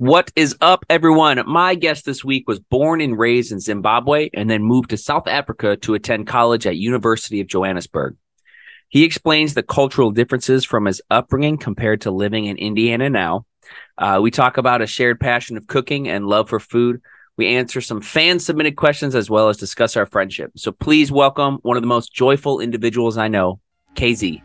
What is up, everyone? My guest this week was born and raised in Zimbabwe and then moved to South Africa to attend college at University of Johannesburg. He explains the cultural differences from his upbringing compared to living in Indiana now. Uh, we talk about a shared passion of cooking and love for food. We answer some fan submitted questions as well as discuss our friendship. So please welcome one of the most joyful individuals I know, KZ.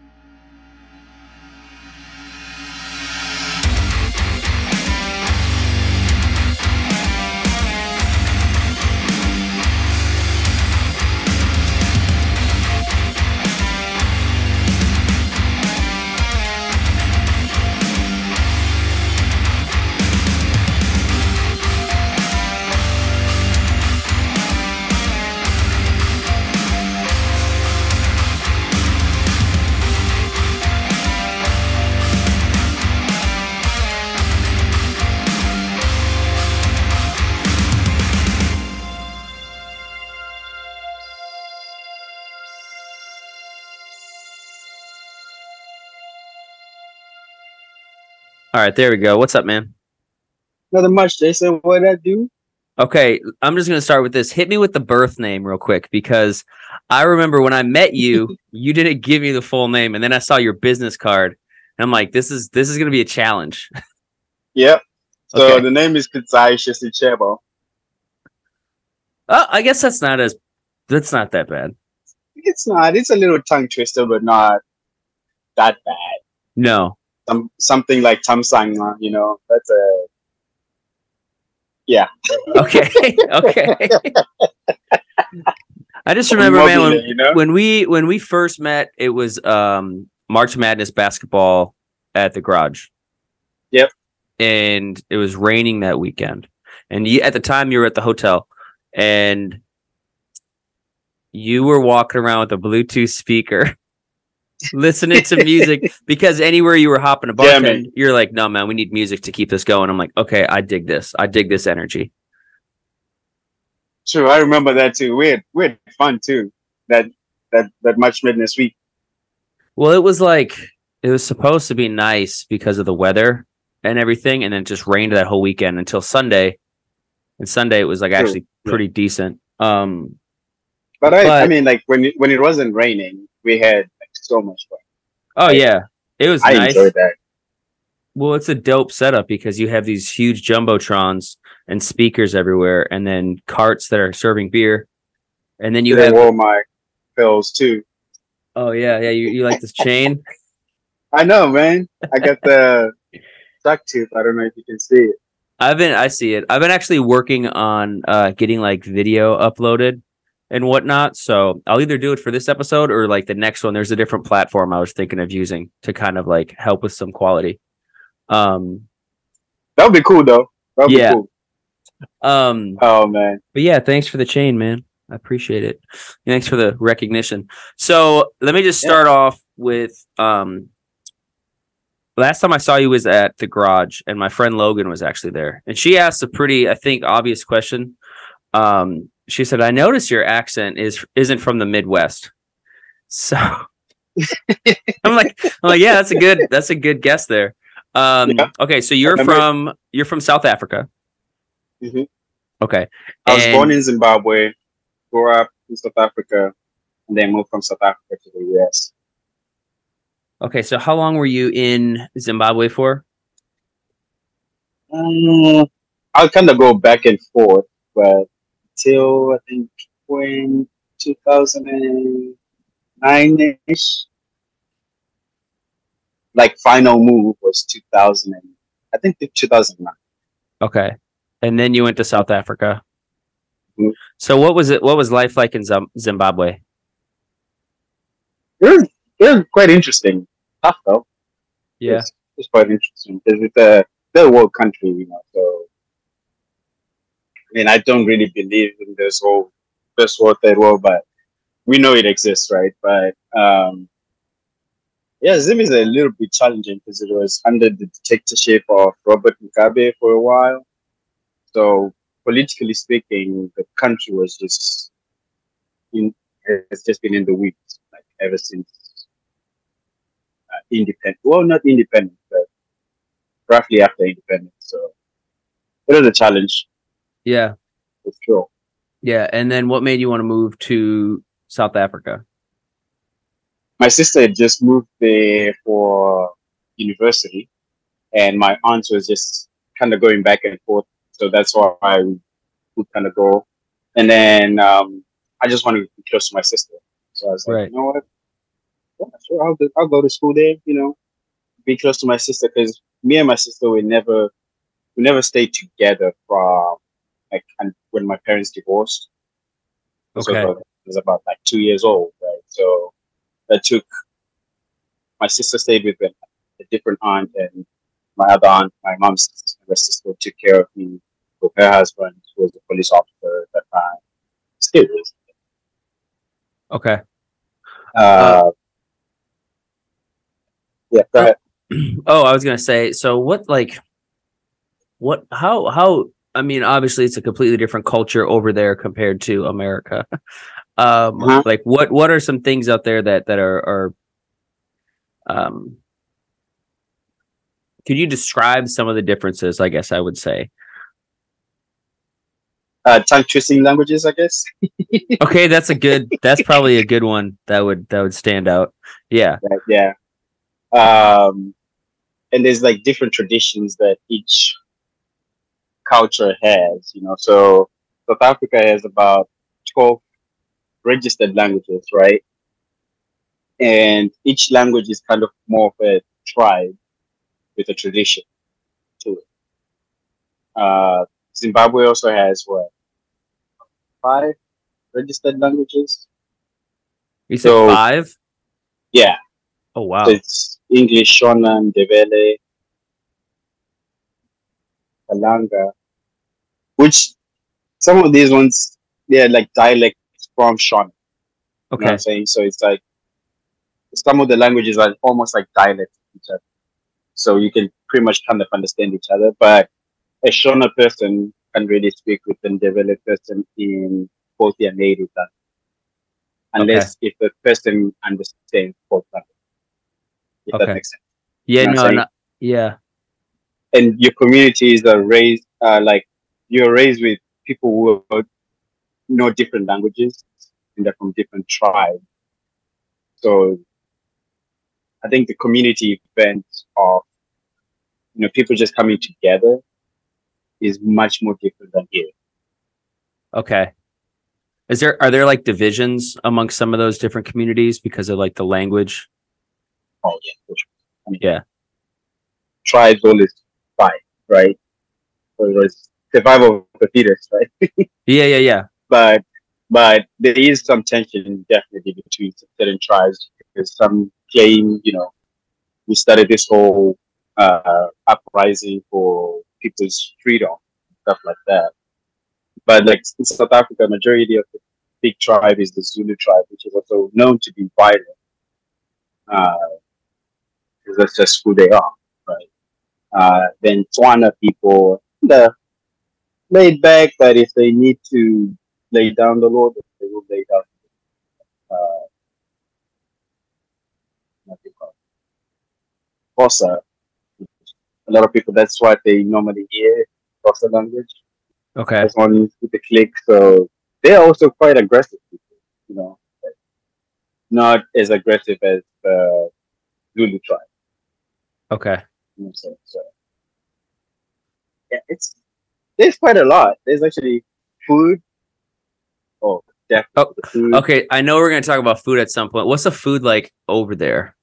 All right, there we go. What's up, man? Nothing much, Jason. What did I do? Okay, I'm just going to start with this. Hit me with the birth name real quick because I remember when I met you, you didn't give me the full name, and then I saw your business card, and I'm like, this is this is going to be a challenge. Yep. So okay. the name is Kudzaishe Sitshebo. Oh, uh, I guess that's not as that's not that bad. It's not. It's a little tongue twister, but not that bad. No, some something like Tamsang, you know, that's a yeah. okay. Okay. I just remember, man, when, you know? when we when we first met, it was um March Madness basketball at the garage. Yep. And it was raining that weekend, and you, at the time you were at the hotel, and you were walking around with a Bluetooth speaker listening to music because anywhere you were hopping a bartend, you're like, no, man, we need music to keep this going. I'm like, okay, I dig this. I dig this energy. True, I remember that too. We had we had fun too. That that that March Madness week. Well, it was like it was supposed to be nice because of the weather and everything, and then it just rained that whole weekend until Sunday. And Sunday it was like True. actually pretty yeah. decent. Um, but I, but I mean, like when it, when it wasn't raining, we had so much fun. Oh yeah, it was. I nice. enjoyed that. Well, it's a dope setup because you have these huge jumbotrons and speakers everywhere, and then carts that are serving beer, and then you have wore my pills too. Oh yeah, yeah. You you like this chain? I know, man. I got the duck tooth. I don't know if you can see it. I've been I see it. I've been actually working on uh getting like video uploaded and whatnot. So I'll either do it for this episode or like the next one. There's a different platform I was thinking of using to kind of like help with some quality. Um, that would be cool though. That would yeah. be cool. Um, oh man. But yeah, thanks for the chain, man. I appreciate it. Thanks for the recognition. So let me just start yeah. off with um last time I saw you was at the garage and my friend Logan was actually there. And she asked a pretty, I think, obvious question. Um, she said, "I notice your accent is isn't from the Midwest." So I'm like, I'm like, yeah, that's a good that's a good guess there. Um, yeah. Okay, so you're from you're from South Africa. Mm-hmm. Okay, I was and, born in Zimbabwe, grew up in South Africa, and then moved from South Africa to the US. Okay, so how long were you in Zimbabwe for? Um, I'll kind of go back and forth, but till I think when 2009 ish. Like final move was 2000 and I think 2009. Okay, and then you went to South Africa. Mm-hmm. So what was it? What was life like in Zimbabwe? It was, it was quite interesting. Tough though. Yeah, it was, it was quite interesting because it's a third world country, you know. So mean, I don't really believe in this whole first world, third world, but we know it exists, right? But um, yeah, Zim is a little bit challenging because it was under the dictatorship of Robert Mugabe for a while. So politically speaking, the country was just in has just been in the weeds like ever since uh, independent. Well, not independent, but roughly after independence. So it was a challenge Yeah. for sure. Yeah. And then what made you want to move to South Africa? My sister had just moved there for university, and my aunt was just kind of going back and forth. So that's why I would kind of go. And then um, I just wanted to be close to my sister. So I was like, Right. you know what? Yeah, sure, I'll, go, I'll go to school there, you know, be close to my sister because me and my sister we never we never stayed together from like and when my parents divorced. Okay. about- I was about like two years old, right? So that took my sister stayed with a, a different aunt and my other aunt, my mom's younger sister took care of me with her husband who was a police officer at that time. Still is. Okay. Uh, yeah, go ahead. oh, I was gonna say, so what like what how how I mean, obviously it's a completely different culture over there compared to America. um Uh-huh. like what what are some things out there that that are are um could you describe some of the differences, I guess I would say. Uh, tongue twisting languages, I guess. Okay, that's a good that's probably a good one that would that would stand out. Yeah. Yeah. Um, and there's like different traditions that each culture has, you know. So South Africa has about 12 registered languages, right? And each language is kind of more of a tribe with a tradition to it. Uh, Zimbabwe also has what? Five registered languages? You said So- 5? Yeah. Oh wow. So it's English, Shona, Ndebele, Kalanga, which some of these ones they're like dialects from Shona. You know Okay. I'm saying? So it's like some of the languages are almost like dialects of each other. So you can pretty much kind of understand each other. But a Shona person can really speak with a Ndebele person in both their native language. Unless if the person understands both languages. If Okay. that makes sense. Yeah, you know no, no yeah. And your communities are raised uh, like you're raised with people who are- know different languages and they're from different tribes. So I think the community event of you know people just coming together is much more different than here. Okay. Is there are there like divisions among some of those different communities because of like the language? Oh yeah, for sure. I mean, Yeah. Tribes always fight, right? So it was survival of the fittest, right? Yeah, yeah, yeah. but but there is some tension definitely between certain tribes because some claim, you know, we started this whole uh, uprising for people's freedom, stuff like that. But like in South Africa, majority of the big tribe is the Zulu tribe, which is also known to be violent. Uh, 'cause that's just who they are? Uh, Tswana people, the laid back, but if they need to lay down the law, they will lay down. Uh, what do you call it? Xhosa. A lot of people, that's what they normally hear, Xhosa language. Okay. That's one with the click. So they're also quite aggressive people, you know, like, not as aggressive as the Zulu tribe. Okay. You know what I'm saying? So it's there's quite a lot. There's actually food. Oh, definitely Oh, food. Okay. I know we're gonna talk about food at some point. What's the food like over there?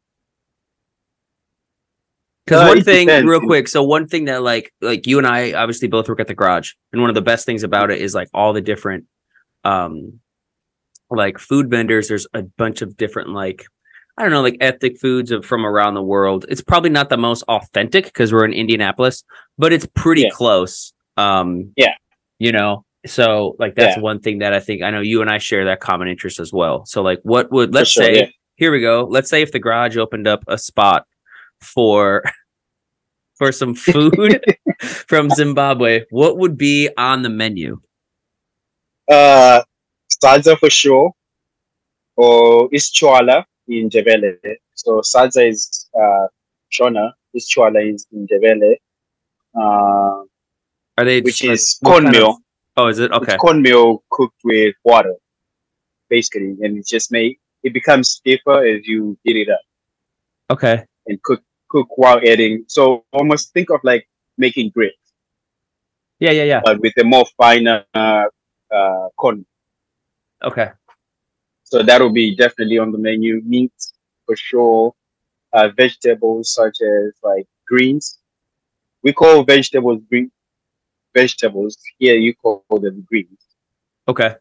Because Uh, one thing, real quick. So one thing that like like you and I obviously both work at the garage, and one of the best things about it is like all the different, um, like food vendors. There's a bunch of different like. I don't know, like ethnic foods of, from around the world. It's probably not the most authentic because we're in Indianapolis, but it's pretty Yeah. close. Um, Yeah. you know, so like that's Yeah. one thing that I think I know you and I share that common interest as well. So like, what would let's sure, say yeah. here we go. Let's say if the garage opened up a spot for for some food from Zimbabwe, what would be on the menu? Uh, sadza for sure, or isitshwala in Ndebele. So sadza is uh, Shona, isitshwala is in Ndebele. Uh, Are they which like, is what kind of- cornmeal. oh, is it okay? It's cornmeal cooked with water, basically, and it just make it becomes stiffer as you heat it up Okay. and cook cook while adding. So almost think of like making grits, Yeah, yeah, yeah. but with a more finer uh, uh, corn. Okay. So that will be definitely on the menu. Meat for sure. Uh, vegetables such as like greens. We call vegetables green vegetables. Here you call them greens. Okay.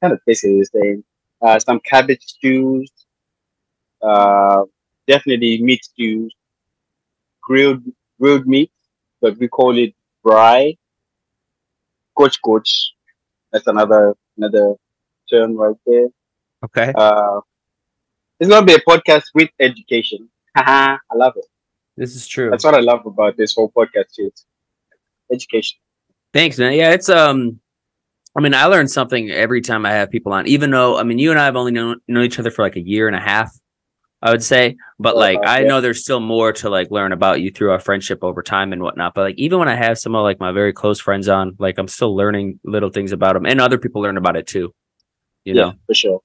kind of basically the same. Uh, some cabbage stews, uh, definitely meat stews, grilled grilled meat, but we call it braai. Coach coach, that's another another term right there. Okay. Uh, it's gonna be a podcast with education. Haha, I love it. This is true. That's what I love about this whole podcast. Is education. Thanks, man. Yeah, it's um I mean, I learn something every time I have people on, even though I mean you and I have only known known each other for like a year and a half, I would say. But like Uh-huh, I yeah. know there's still more to like learn about you through our friendship over time and whatnot. But like even when I have some of like my very close friends on, like I'm still learning little things about them and other people learn about it too. You know? for sure.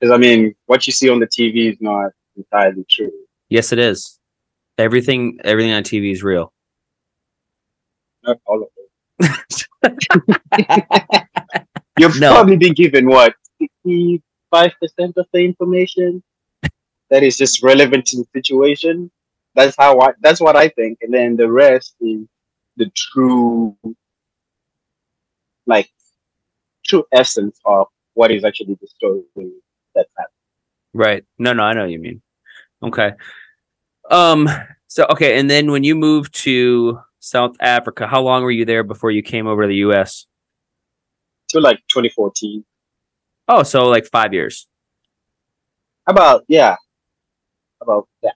Because I mean, what you see on the TV is not entirely true. Yes, it is. Everything everything on TV is real. Not all of it. You've No. probably been given what sixty-five percent of the information that is just relevant to the situation. That's how I. That's what I think, and then the rest is the true, like, true essence of what is actually the story that's happening. Right. No, no, I know what you mean. Okay. Um so okay, and then when you moved to South Africa, how long were you there before you came over to the US? To like 2014. Oh, so like 5 years. About yeah, about that.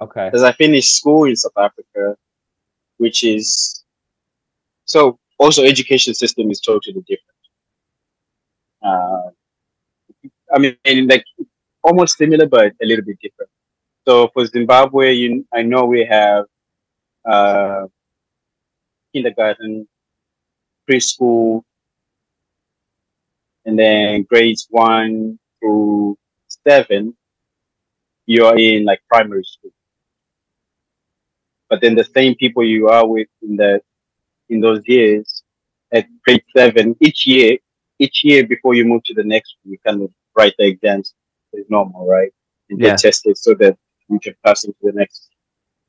Okay. because I finished school in South Africa, which is so also education system is totally different. Uh, I mean, like almost similar, but a little bit different. So for Zimbabwe, you, I know we have uh, kindergarten, preschool, and then grades one through seven. You're in like primary school but then the same people you are with in the in those years at grade seven each year each year before you move to the next you kind of write the exams is normal right? And Yeah. get tested so that you can pass into the next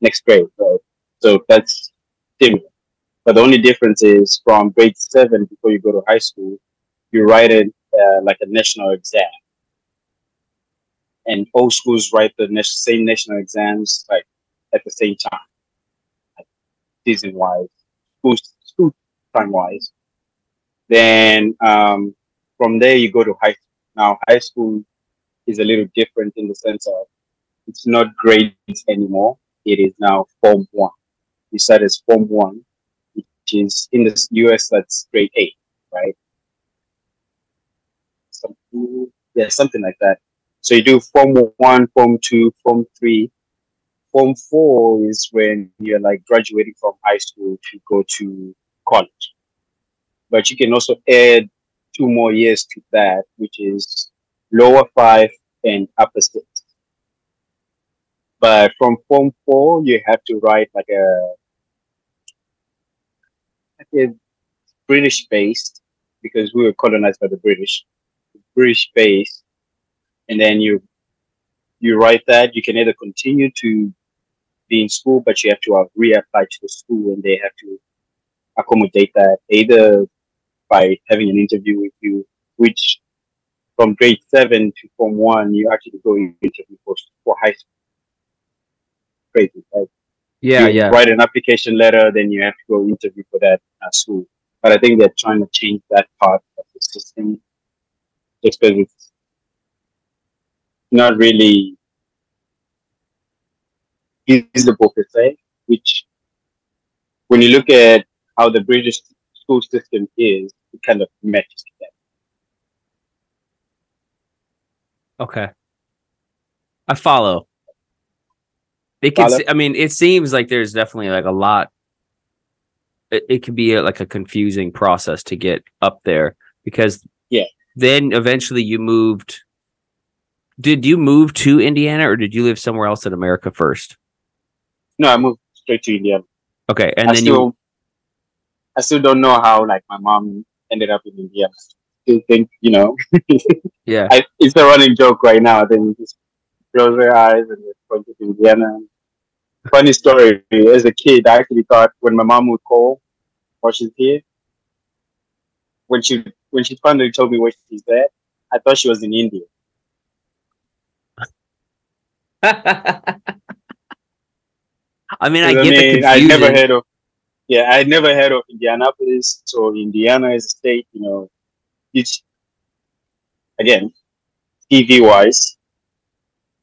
next grade right? So that's similar. But the only difference is from grade seven before you go to high school you write it uh, like a national exam. And all schools write the same national exams like at the same time. Season wise, school school time wise. Then um, from there you go to high school. Now high school is a little different in the sense of it's not grades anymore. It is now form one. You start as form one, which is in the US that's grade eight, right? Something, yeah, something like that. So you do form one, form two, form three, form four is when you're like graduating from high school to go to college. But you can also add two more years to that, which is lower five and upper six. But from form four, you have to write like a, like a British based because we were colonized by the British, British based, and then you you write that. You can either continue to be in school, but you have to uh, reapply to the school, and they have to accommodate that. Either by having an interview with you, which from grade seven to form one, you actually go in interview for, for high school. Crazy, right? Yeah, you yeah. write an application letter, then you have to go interview for that uh, school. But I think they're trying to change that part of the system just because it's not really feasible per se, which when you look at how the British school system is, it kind of matches that. Okay. I follow. It can Follow? I mean, it seems like there's definitely like a lot it, it can be a, like a confusing process to get up there because Yeah. then eventually you moved. Did you move to Indiana or did you live somewhere else in America first? No, I moved straight to Indiana. Okay, and I then still, you I still don't know how like my mom ended up in India. I still think you know, yeah I, it's a running joke right now. Then just close her eyes and just point to Indiana. Funny story. As a kid, I actually thought when my mom would call while she's here, when she when she finally told me where she's at, I thought she was in India. I mean, I 'Cause, get the confusion. I never heard of. Yeah, I never heard of Indianapolis or Indiana as a state. You know, it's again TV wise.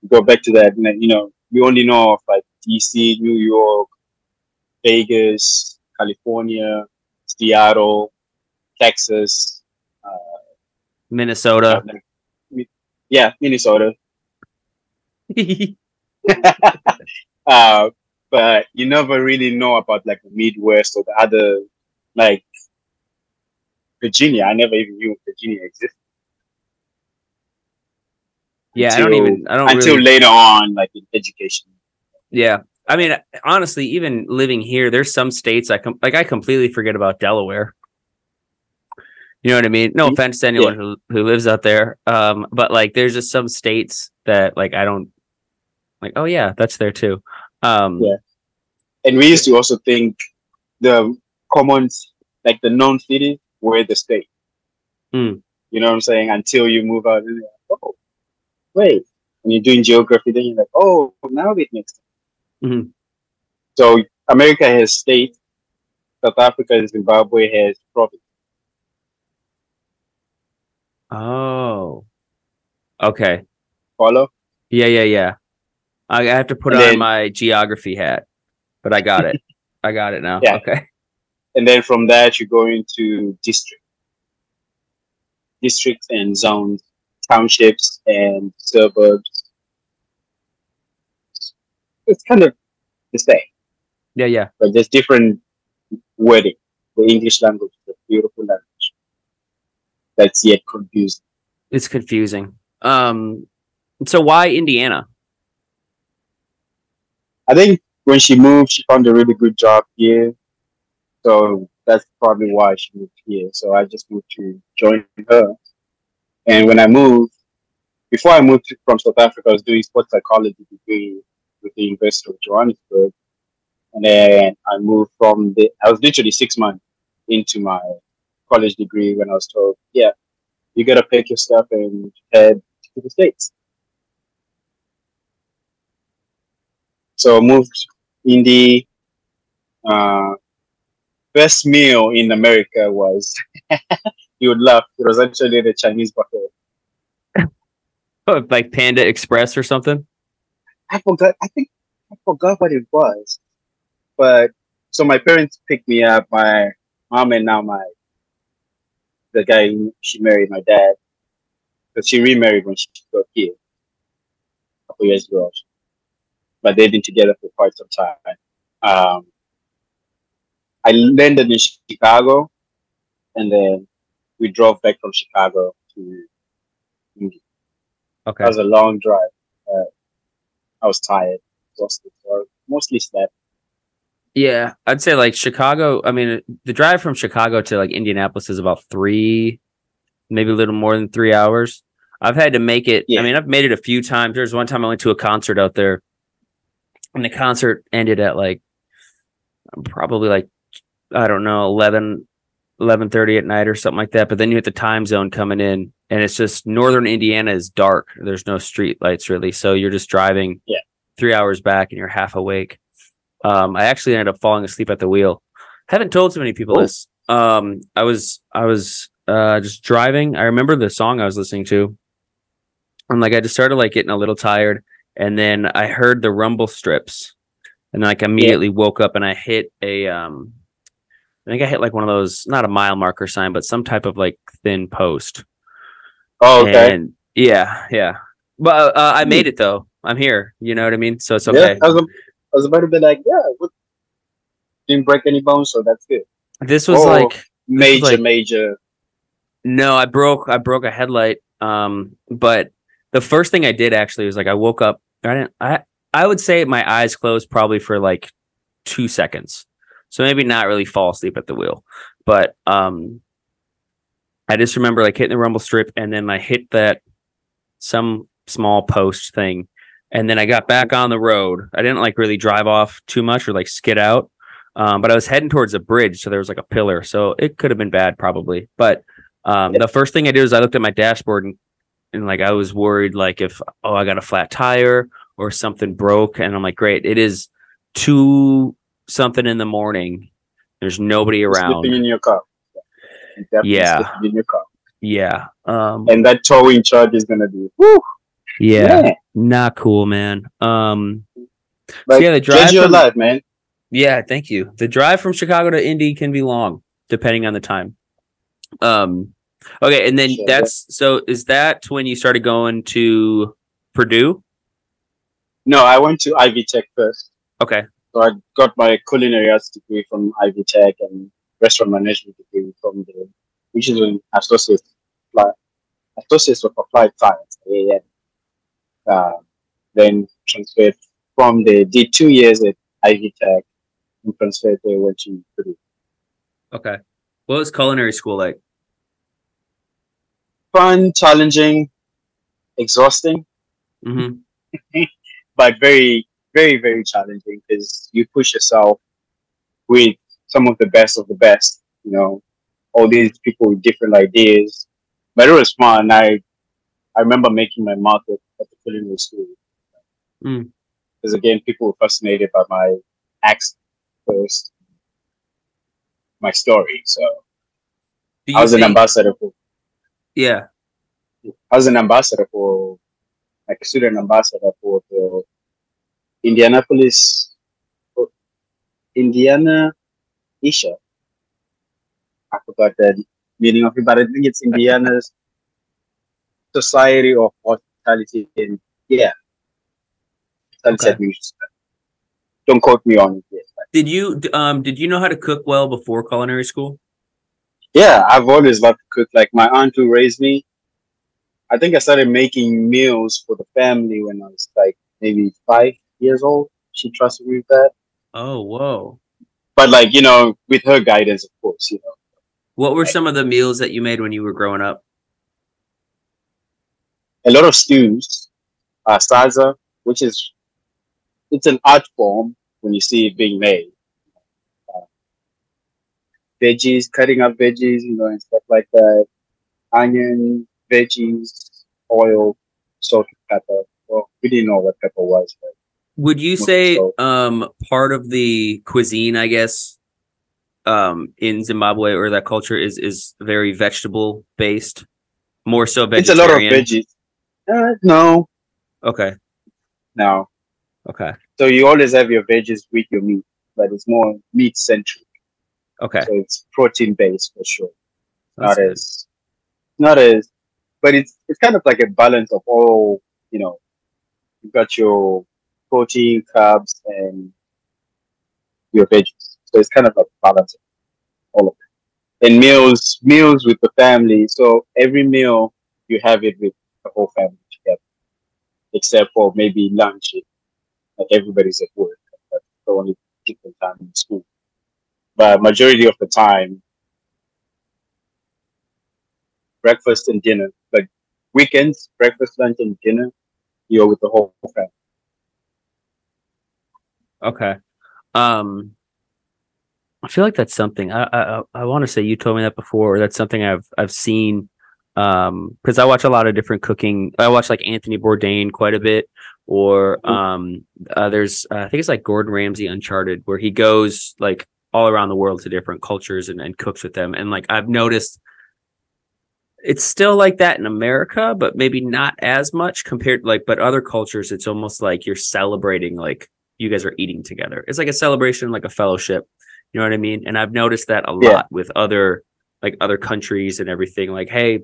Go back to that. You know, we only know of like DC, New York, Vegas, California, Seattle, Texas. Minnesota. Yeah, Minnesota. Uh, but you never really know about like the Midwest or the other, like Virginia. I never even knew Virginia existed yeah, I don't until- even. I don't until really. later on, like in education. Yeah, I mean, honestly, even living here, there's some states I com- like. I completely forget about Delaware. You know what I mean? No Mm, offense to anyone who who lives out there, um, but like, there's just some states that like I don't like. Oh yeah, that's there too. Um, Yeah. And we used to also think the common, like the known cities, were the state. Mm. You know what I'm saying? Until you move out, and like, oh, wait. When you're doing geography, then you're like, oh, now it makes sense. Mhm. So America has state, South Africa and Zimbabwe has province. Oh. Okay. Follow? Yeah, yeah, yeah. I, have to put And on then- my geography hat, but I got it. I got it now. Yeah. Okay. And then from that, you go into district, districts and zones, townships and suburbs. It's kind of the same, Yeah, yeah. but there's different wording. The English language is a beautiful language that's yet confusing. It's confusing. Um. So why Indiana? I think when she moved, she found a really good job here. So that's probably why she moved here. So I just moved to join her. And when I moved, before I moved from South Africa, I was doing sports psychology degree with the University of Johannesburg. And then I moved from the, I was literally six months into my college degree when I was told, yeah, you got to pack your stuff and head to the States. So moved Indy. Uh, best meal in America was you would laugh. It was actually the Chinese buffet. Oh, like Panda Express or something? I forgot. I think I forgot what it was. But so my parents picked me up. My mom and now my the guy she married, my dad, because she remarried when she got here a couple years ago. But they've been together for quite some time. Um, I landed in Chicago, and then we drove back from Chicago to. Indy. Okay. That was a long drive. Uh, I was tired, exhausted, I mostly slept. Yeah, I'd say like Chicago. I mean, the drive from Chicago to like Indianapolis is about three, maybe a little more than three hours. I've had to make it. Yeah. I mean, I've made it a few times. There's one time I went to a concert out there, and the concert ended at like probably like I don't know 11, 11.30 at night or something like that. But then you hit the time zone coming in, and it's just northern Indiana is dark. There's no street lights really, so you're just driving Yeah. three hours back, and you're half awake. Um, I actually ended up falling asleep at the wheel. Haven't told too many people Oh. this. Um, I was I was uh just driving. I remember the song I was listening to. I'm like I just started like getting a little tired, and then I heard the rumble strips, and like immediately woke up and I hit a um, I think I hit like one of those not a mile marker sign, but some type of like thin post. Oh, okay. And yeah, yeah. But uh, I made it though. I'm here. You know what I mean? So it's Yeah, okay. I was, I was about to be like, yeah, what, didn't break any bones, so that's good. This was Oh. like Major, like- major. No, I broke I broke a headlight. Um, but the first thing I did actually was like I woke up. I didn't. I I would say my eyes closed probably for like two seconds. So maybe not really fall asleep at the wheel, but um, I just remember like hitting the rumble strip and then I hit that some small post thing, and then I got back on the road. I didn't like really drive off too much or like skid out. Um, but I was heading towards a bridge, so there was like a pillar, so it could have been bad probably. But um, the first thing I did was I looked at my dashboard and, and like I was worried like if oh I got a flat tire or something broke, and I'm like, great, it is two something in the morning. There's nobody around. Sleeping in your car. Yeah. In your car. Yeah. Um. And that towing charge is gonna be. Woo, Yeah. Not cool, man. Um. Like, yeah, the drive your from- life, man. Yeah, thank you. The drive from Chicago to Indy can be long, depending on the time. Um, okay, and then Sure. that's so. Is that when you started going to Purdue? No, I went to Ivy Tech first. Okay, So I got my culinary arts degree from Ivy Tech and restaurant management degree from the, which is an associate, applied- associate of applied science. AAM. Uh, then transferred from the did two years at Ivy Tech and transferred there went to Purdue. okay. What was culinary school like? Fun, challenging, exhausting, hmm but very, very, very challenging because you push yourself with some of the best of the best. You know, all these people with different ideas, but it was fun. I, I remember making my mark at, at the culinary school Mm. because again, people were fascinated by my accent first, my story. So I was an ambassador for. Yeah. I was an ambassador for, like a student ambassador for the Indianapolis, for Indiana, Isha. I forgot the meaning of it, but I think it's Indiana's Society of Hospitality. And yeah, Okay. Don't quote me on it yet. Did you um did you know how to cook well before culinary school? Yeah, I've always loved to cook. Like my aunt who raised me, I think I started making meals for the family when I was like maybe five years old. She trusted me with that. Oh, whoa. But like, you know, with her guidance, of course, you know. What were some of the meals that you made when you were growing up? A lot of stews, uh, sadza, which is, it's an art form when you see it being made. Veggies, cutting up veggies, you know, and stuff like that. Onion, veggies, oil, salt, and pepper. Well, we didn't know what pepper was, but Would you say um part of the cuisine, I guess, um in Zimbabwe or that culture is is very vegetable based, more so it's a lot of veggies. Uh, no, Okay, no. okay, So you always have your veggies with your meat, but it's more meat centric. Okay. So it's protein based for sure. That's not good. as not as but it's it's kind of like a balance of all you know you've got your protein carbs and your veggies so it's kind of like a balance of all of it and meals meals with the family so every meal you have it with the whole family together except for maybe lunch like everybody's at work that's the only different time in school but majority of the time breakfast and dinner. Like weekends, breakfast, lunch, and dinner, you're with the whole family. Okay. Um, I feel like that's something I I, I want to say you told me that before. Or that's something I've I've seen. Um, because I watch a lot of different cooking. I watch like Anthony Bourdain quite a bit, or Mhm. um, uh, there's uh, I think it's like Gordon Ramsay Uncharted, where he goes like all around the world to different cultures and, and cooks with them. And like I've noticed, it's still like that in America, but maybe not as much compared like. But other cultures, it's almost like you're celebrating like you guys are eating together. It's like a celebration, like a fellowship. You know what I mean? And I've noticed that a Yeah. lot with other like other countries and everything. Like, hey,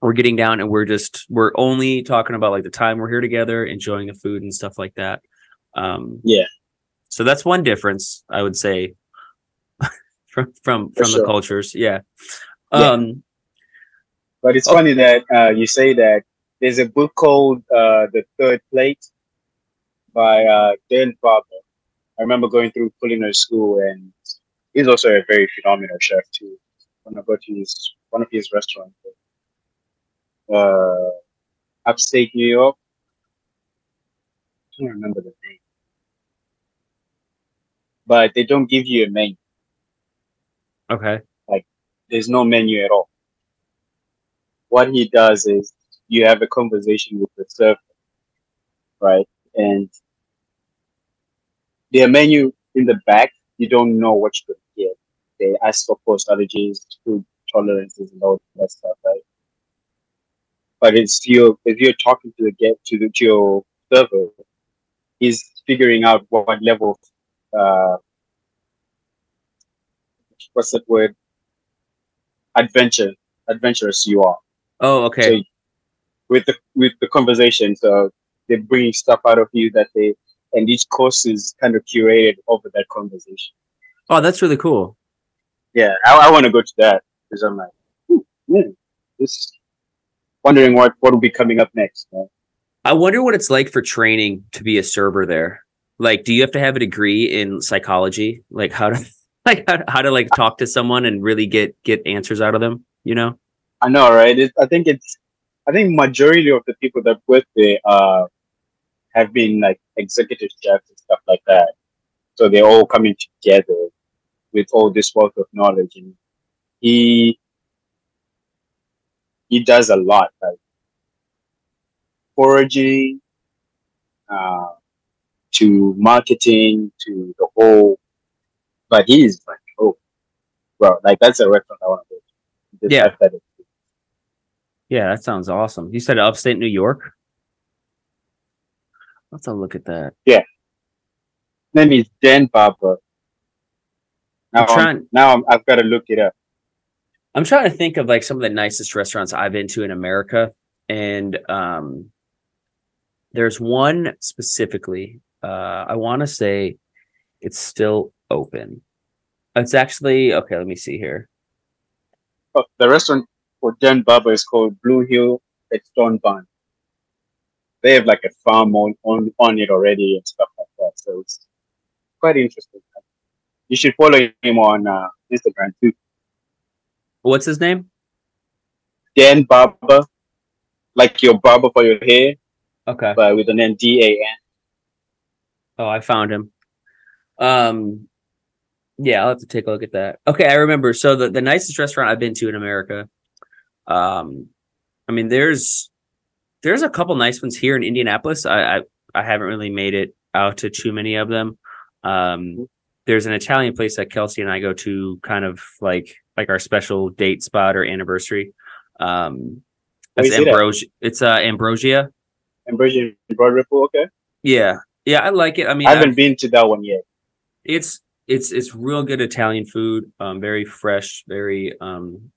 we're getting down and we're just we're only talking about like the time we're here together, enjoying the food and stuff like that. Um Yeah. so that's one difference I would say from from from the cultures. Yeah. Yeah. Um. But it's Oh. funny that uh, you say that. There's a book called uh, The Third Plate by uh, Dan Barber. I remember going through culinary school, and he's also a very phenomenal chef too. When I go to his one of his restaurants, uh, upstate New York. I can't remember the name, but they don't give you a menu. Okay. Like there's no menu at all. What he does is you have a conversation with the server, right? And their menu in the back, you don't know what you're going to get. They ask for post allergies, food tolerances, and all that stuff, right? But it's you if you're talking to the get to the to your server, he's figuring out what, what level of uh, what's that word? Adventure, adventurous you are. Oh, okay. So with the with the conversation, so they're bringing stuff out of you that they and each course is kind of curated over that conversation. oh, that's really cool. Yeah, I, I want to go to that because I'm like, hmm, yeah, this wondering what what will be coming up next. man. I wonder what it's like for training to be a server there. Like, do you have to have a degree in psychology? Like how to like how, how to like talk to someone and really get get answers out of them, you know? I know, right? It, I think it's I think majority of the people that work there uh have been like executive chefs and stuff like that. So they're all coming together with all this wealth of knowledge and he he does a lot like foraging uh to marketing to the whole but he's like oh bro like that's a restaurant I want to go to. Yeah. that. Yeah, that sounds awesome. You said upstate New York? Let's have a look at that. Yeah. Name is Dan Barber. Now, I'm I'm trying now I'm, I've got to look it up. I'm trying to think of like some of the nicest restaurants I've been to in America. And um there's one specifically, uh, I want to say it's still open. It's actually okay, let me see here. Oh, the restaurant for Dan Barber is called Blue Hill at Stone Barn. They have like a farm on, on on it already and stuff like that. So it's quite interesting. You should follow him on uh, Instagram too. What's his name? Dan Barber, like your barber for your hair, Okay. but with an N D A N. Oh, I found him. Um, yeah, I'll have to take a look at that. Okay, I remember. So the, the nicest restaurant I've been to in America. Um, I mean, there's there's a couple nice ones here in Indianapolis. I I, I haven't really made it out to too many of them. Um, there's an Italian place that Kelsey and I go to, kind of like like our special date spot or anniversary. Um, that's is it at? Ambrosia. It's uh Ambrosia. Ambrosia Broad Ripple, okay. Yeah, yeah, I like it. I mean, I I've- haven't been to that one yet. it's it's it's real good Italian food. Um, very fresh, very um.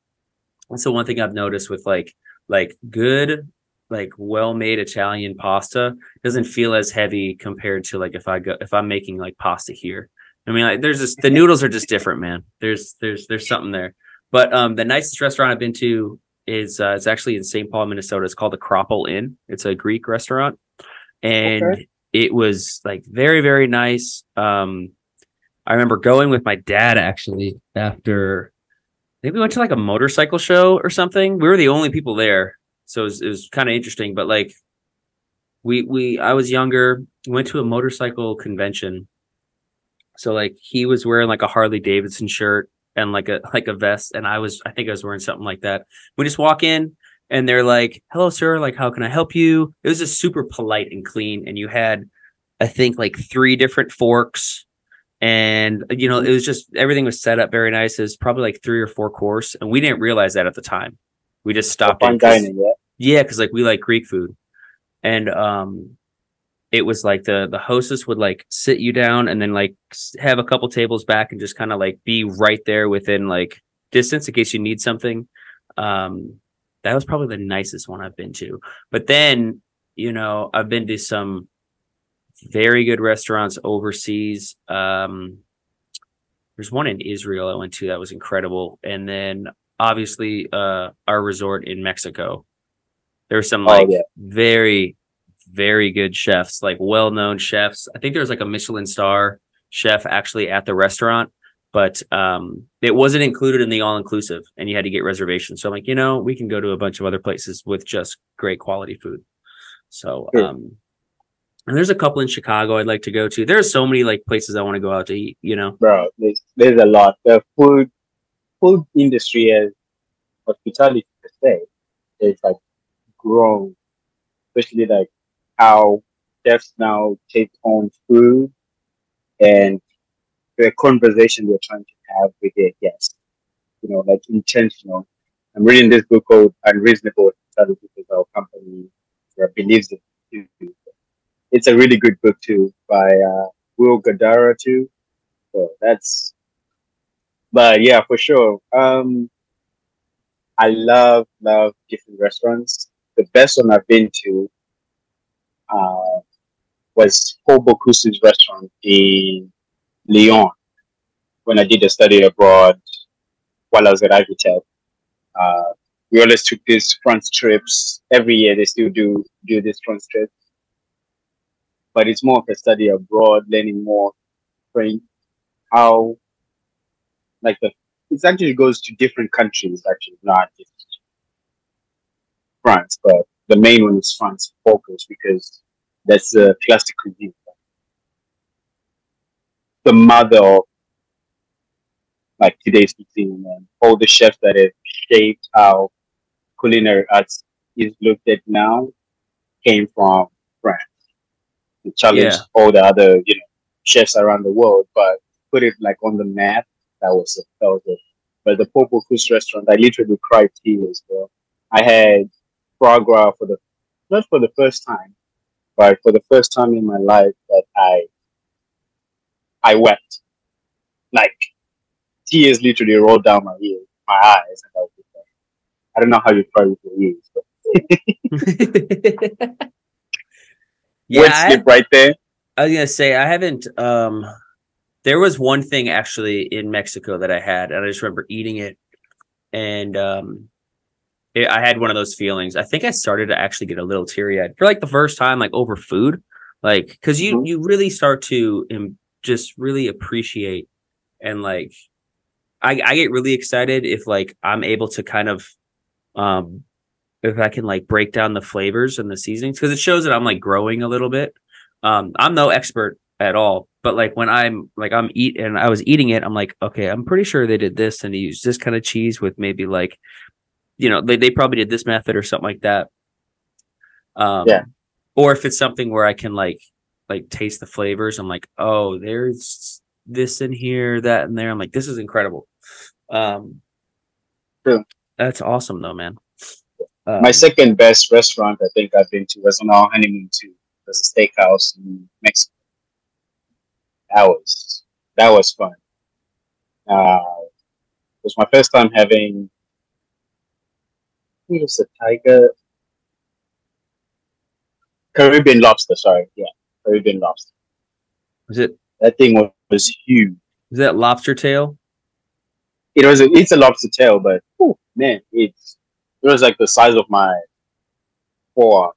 That's the one thing I've noticed with like like good like well made Italian pasta doesn't feel as heavy compared to like if I go if I'm making like pasta here. I mean, like there's just the noodles are just different, man. There's there's there's something there. But um, the nicest restaurant I've been to is uh, it's actually in St. Paul, Minnesota. It's called the Cropple Inn. It's a Greek restaurant, and Okay. it was like very very nice. Um, I remember going with my dad actually after maybe we went to like a motorcycle show or something. We were the only people there, so it was, it was kind of interesting. But like, we we I was younger, went to a motorcycle convention. So like he was wearing like a Harley Davidson shirt and like a like a vest, and I was I think I was wearing something like that. We just walk in and they're like, "Hello, sir. Like, how can I help you?" It was just super polite and clean, and you had I think like three different forks and you know it was just everything was set up very nice. It was probably like three or four course and we didn't realize that at the time. We just stopped 'cause- dining, yeah. yeah because like we like greek food. And um it was like the the hostess would like sit you down and then like have a couple tables back and just kind of like be right there within like distance in case you need something. Um that was probably the nicest one i've been to. But then you know i've been to some very good restaurants overseas um there's one in Israel I went to that was incredible, and then obviously uh our resort in Mexico. There were some Oh, like yeah. very very good chefs, like well-known chefs. I think there was like a Michelin star chef actually at the restaurant, but um it wasn't included in the all-inclusive and you had to get reservations. So I'm like, you know, we can go to a bunch of other places with just great quality food. So um and there's a couple in Chicago I'd like to go to. There's so many like places I want to go out to eat, you know. bro. There's there's a lot. The food food industry as hospitality per se is like grown, especially like how chefs now take on food and the conversation they're trying to have with their guests. You know, like intentional. I'm reading this book called Unreasonable Hospitality because our company believes it. It's a really good book too by uh, Will Guidara too. So that's, but yeah, for sure. Um, I love love different restaurants. The best one I've been to uh, was Paul Bocuse's restaurant in Lyon when I did a study abroad while I was at Ivy Tech. Uh, we always took these France trips. Every year they still do do these France trips, but it's more of a study abroad, learning more French, how like the it actually goes to different countries. Actually, not just France, but the main one is France focus because that's the classic cuisine. The mother of like today's cuisine and all the chefs that have shaped how culinary arts is looked at now came from France. And challenged Yeah. all the other, you know, chefs around the world, but put it like on the map. That was it. That was it. But the Paul Bocuse restaurant, I literally cried tears, bro. I had foie gras for the not for the first time, but for the first time in my life that I I wept. Like tears literally rolled down my ears, my eyes, and I was like, I don't know how you cry with your ears, but yeah, word I, slip right there. I was gonna say I haven't. Um, there was one thing actually in Mexico that I had, and I just remember eating it, and um, it, I had one of those feelings. I think I started to actually get a little teary eyed for like the first time, like over food, like because you Mhm. you really start to um, just really appreciate and like I I get really excited if like I'm able to kind of um if I can like break down the flavors and the seasonings because it shows that I'm like growing a little bit. Um, I'm no expert at all, but like when I'm like I'm eat and I was eating it, I'm like, okay, I'm pretty sure they did this and they used this kind of cheese with maybe like, you know, they, they probably did this method or something like that. Um, Yeah. Or if it's something where I can like like taste the flavors, I'm like, oh, there's this in here, that in there. I'm like, this is incredible. Um, True. that's awesome though, man. Um, My second best restaurant I think I've been to was on our honeymoon too. It was a steakhouse in Mexico. That was that was fun. Uh, it was my first time having. I think it was a tiger. Caribbean lobster, sorry, yeah, Caribbean lobster. is it That thing was, was huge. is that lobster tail? It was a, it's a lobster tail, but whew, man, it's it was like the size of my forearm.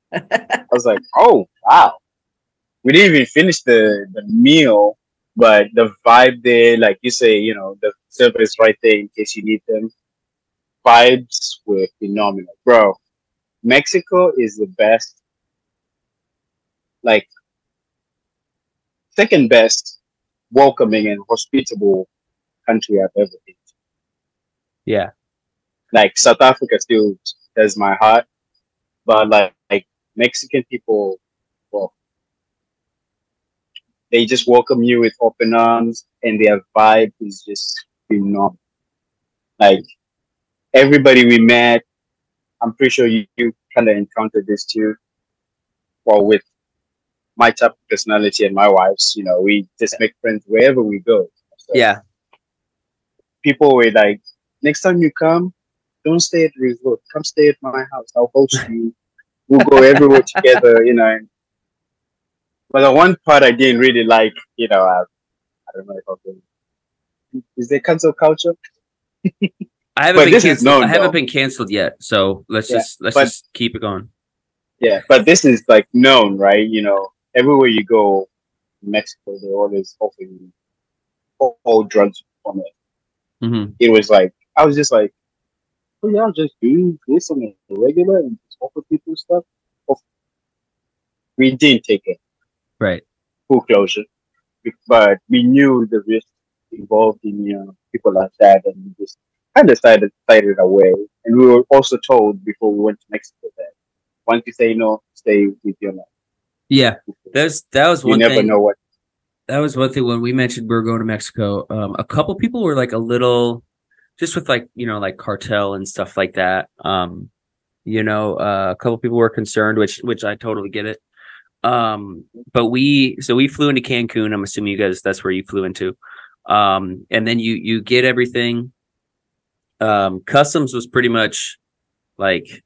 I was like, oh wow. We didn't even finish the, the meal, but the vibe there, like you say, you know, the server is right there in case you need them. Vibes were phenomenal. Bro, Mexico is the best, like second best welcoming and hospitable country I've ever been to. Yeah. Like South Africa still has my heart, but like, like Mexican people, well, they just welcome you with open arms, and their vibe is just phenomenal. Like everybody we met, I'm pretty sure you, you kind of encountered this too. Well, with my type of personality and my wife's, you know, we just make friends wherever we go. So Yeah. people were like, next time you come, don't stay at the resort. Come stay at my house. I'll host you. We'll go everywhere together, you know. But the one part I didn't really like, you know, I, I don't know if I'll go. Is there cancel culture? I haven't But been canceled. known, I haven't though. been canceled yet. So let's Yeah, just let's but- just keep it going. Yeah, but this is like known, right? You know, everywhere you go, Mexico, they're always offering all, all drugs on it. hmm It was like I was just like, oh yeah, just do this on a regular and just offer people stuff. We didn't take it Right. full closure, but we knew the risk involved in you know people like that, and we just kind of decided decided away. And we were also told before we went to Mexico that once you say no, stay with your life. Yeah. That's that was one You never thing. know what. that was one thing when we mentioned we were going to Mexico. Um, a couple people were like a little, just with like you know like cartel and stuff like that. Um, you know, uh, a couple people were concerned, which which I totally get it. Um, but we so we flew into Cancun. I'm assuming you guys that's where you flew into. Um, and then you you get everything. Um, customs was pretty much like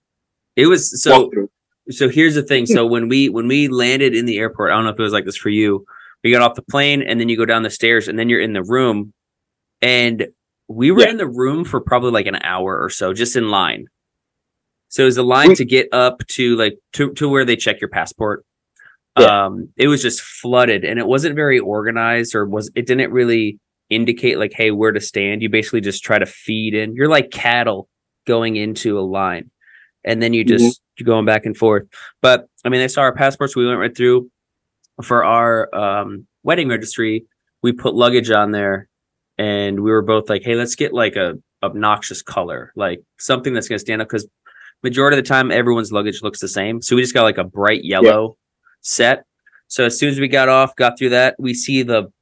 it was so so here's the thing so when we when we landed in the airport i don't know if it was like this for you we got off the plane and then you go down the stairs and then you're in the room and we were Yeah. in the room for probably like an hour or so just in line. So it was a line We- to get up to like to, to where they check your passport. Yeah. um it was just flooded and it wasn't very organized or was it didn't really indicate like hey where to stand. You basically just try to feed in. You're like cattle going into a line and then you just you're going back and forth. But i mean they saw our passports. We went right through. For our um wedding registry we put luggage on there and we were both like hey let's get like a obnoxious color like something that's going to stand up because majority of the time everyone's luggage looks the same. So we just got like a bright yellow set. So as soon as we got off got through that we see the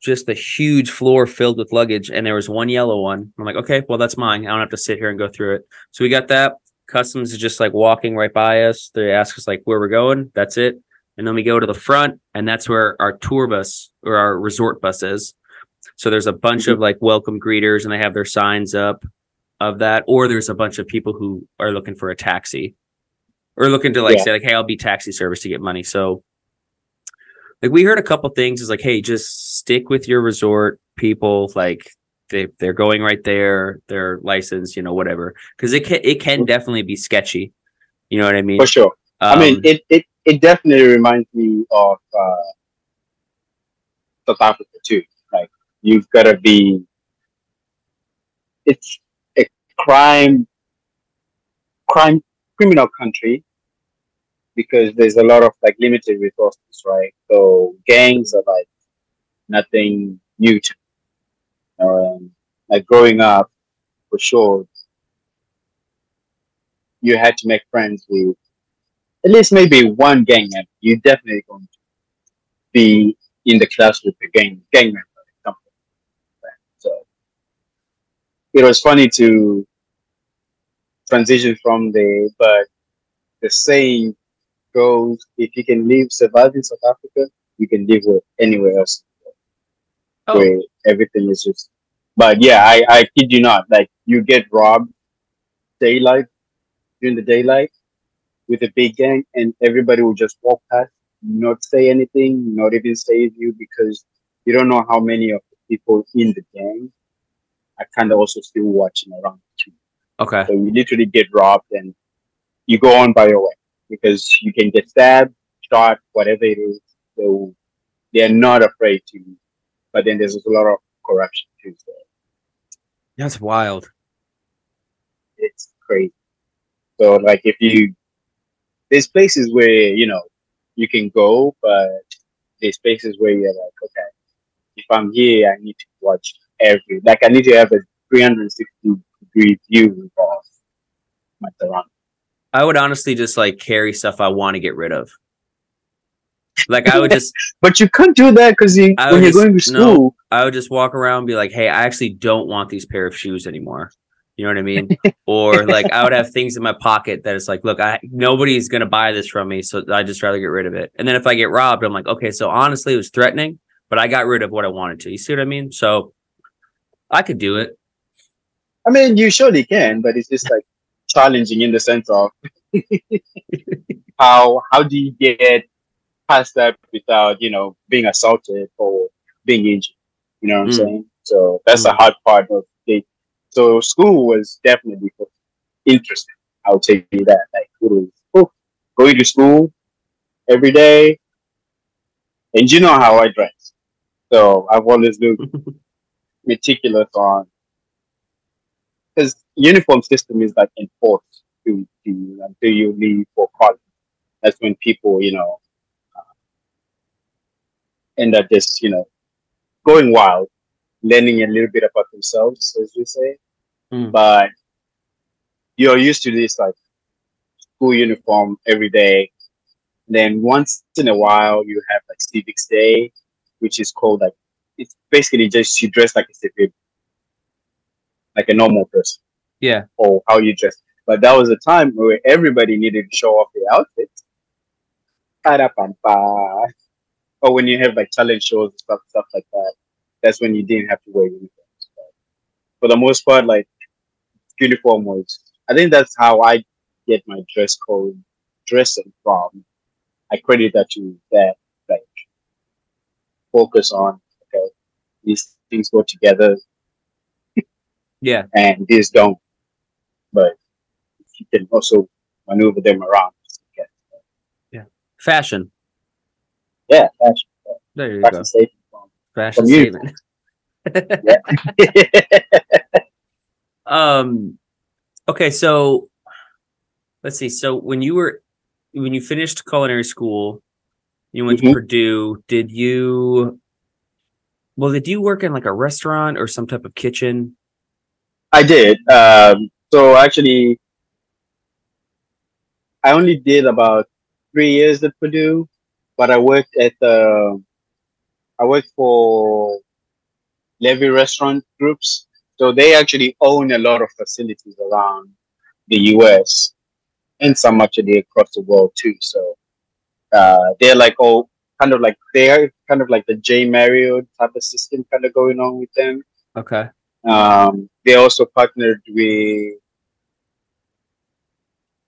just the huge floor filled with luggage and there was one yellow one. I'm like okay well that's mine. I don't have to sit here and go through it. So we got that. Customs is just like walking right by us. They ask us like where we're going? That's it. And then we go to the front and that's where our tour bus or our resort bus is so there's a bunch of like welcome greeters and they have their signs up of that or there's a bunch of people who are looking for a taxi or looking to like Yeah. say like hey i'll be taxi service to get money so like we heard a couple things is like hey just stick with your resort people like they they're going right there their license you know whatever because it can it can definitely be sketchy you know what i mean For sure. I mean, Um, it, it, it definitely reminds me of uh, South Africa too. You've got to be. It's a crime, crime criminal country because there's a lot of like limited resources, right? So gangs are like nothing new to. me. Um, like growing up, for sure, you had to make friends with at least maybe one gang member. You're definitely going to be in the class with the gang gang member. or something. Right? So it was funny to transition from there, but the saying goes: if you can live survive in South Africa, you can live with anywhere else oh, where everything is just. But yeah, I I kid you not. Like you get robbed daylight during the daylight with a big gang, and everybody will just walk past, not say anything, not even save you because you don't know how many of the people in the gang are kind of also still watching around too. okay So you literally get robbed and you go on by your way because you can get stabbed, shot, whatever it is. So they're not afraid to. But then there's a lot of corruption too. So that's wild it's crazy. So like if you there's places where, you know, you can go, but there's places where you're like, okay, if I'm here I need to watch every like I need to have a three hundred and sixty degree view of my surroundings. i would honestly just like carry stuff i want to get rid of like i would just But you can't do that because you, when you're would going to just- no. school, I would just walk around and be like, hey, I actually don't want these pair of shoes anymore. You know what I mean? or like I would have things in my pocket that is like, look, I nobody's gonna buy this from me, so I just rather get rid of it. And then if I get robbed, I'm like, okay, so honestly, it was threatening, but I got rid of what I wanted to. You see what I mean? So I could do it. I mean, you surely can, but it's just like challenging in the sense of how how do you get past that without you know being assaulted or being injured? You know what I'm Mm. saying? So that's Mm. hard part of it. So school was definitely interesting. I'll tell you that. Like it was oh, going to school every day, and you know how I dress. So I've always looked meticulous on because uniform system is like enforced to, to you until you leave for college. That's when people, you know, uh, end up just, you know, going wild, learning a little bit about themselves, as we say. Mm. But you're used to this like school uniform every day. Then once in a while, you have like civics day, which is called like it's basically just you dress like a civilian, like a normal person Yeah. or how you dress. But that was a time where everybody needed to show off their outfit. Or when you have like talent shows and stuff, stuff like that, that's when you didn't have to wear uniforms. But for the most part, like uniform was. I think that's how I get my dress code dressing from. I credit that to that, like focus on these things go together Yeah. and these don't. But you can also maneuver them around. Yeah, Fashion. yeah fashion, There you go. fashion safety. Fashion from statement. um okay, so let's see. So when you were when you finished culinary school, you went to Mhm. Purdue, did you well did you work in like a restaurant or some type of kitchen? I did. Um, so actually, I only did about three years at Purdue, but I worked at the. I worked for Levy Restaurant Groups, so they actually own a lot of facilities around the U.S. and some actually across the world too. So uh, they're like all kind of like they're kind of like the J Marriott type of system kind of going on with them. Okay. Um, they also partnered with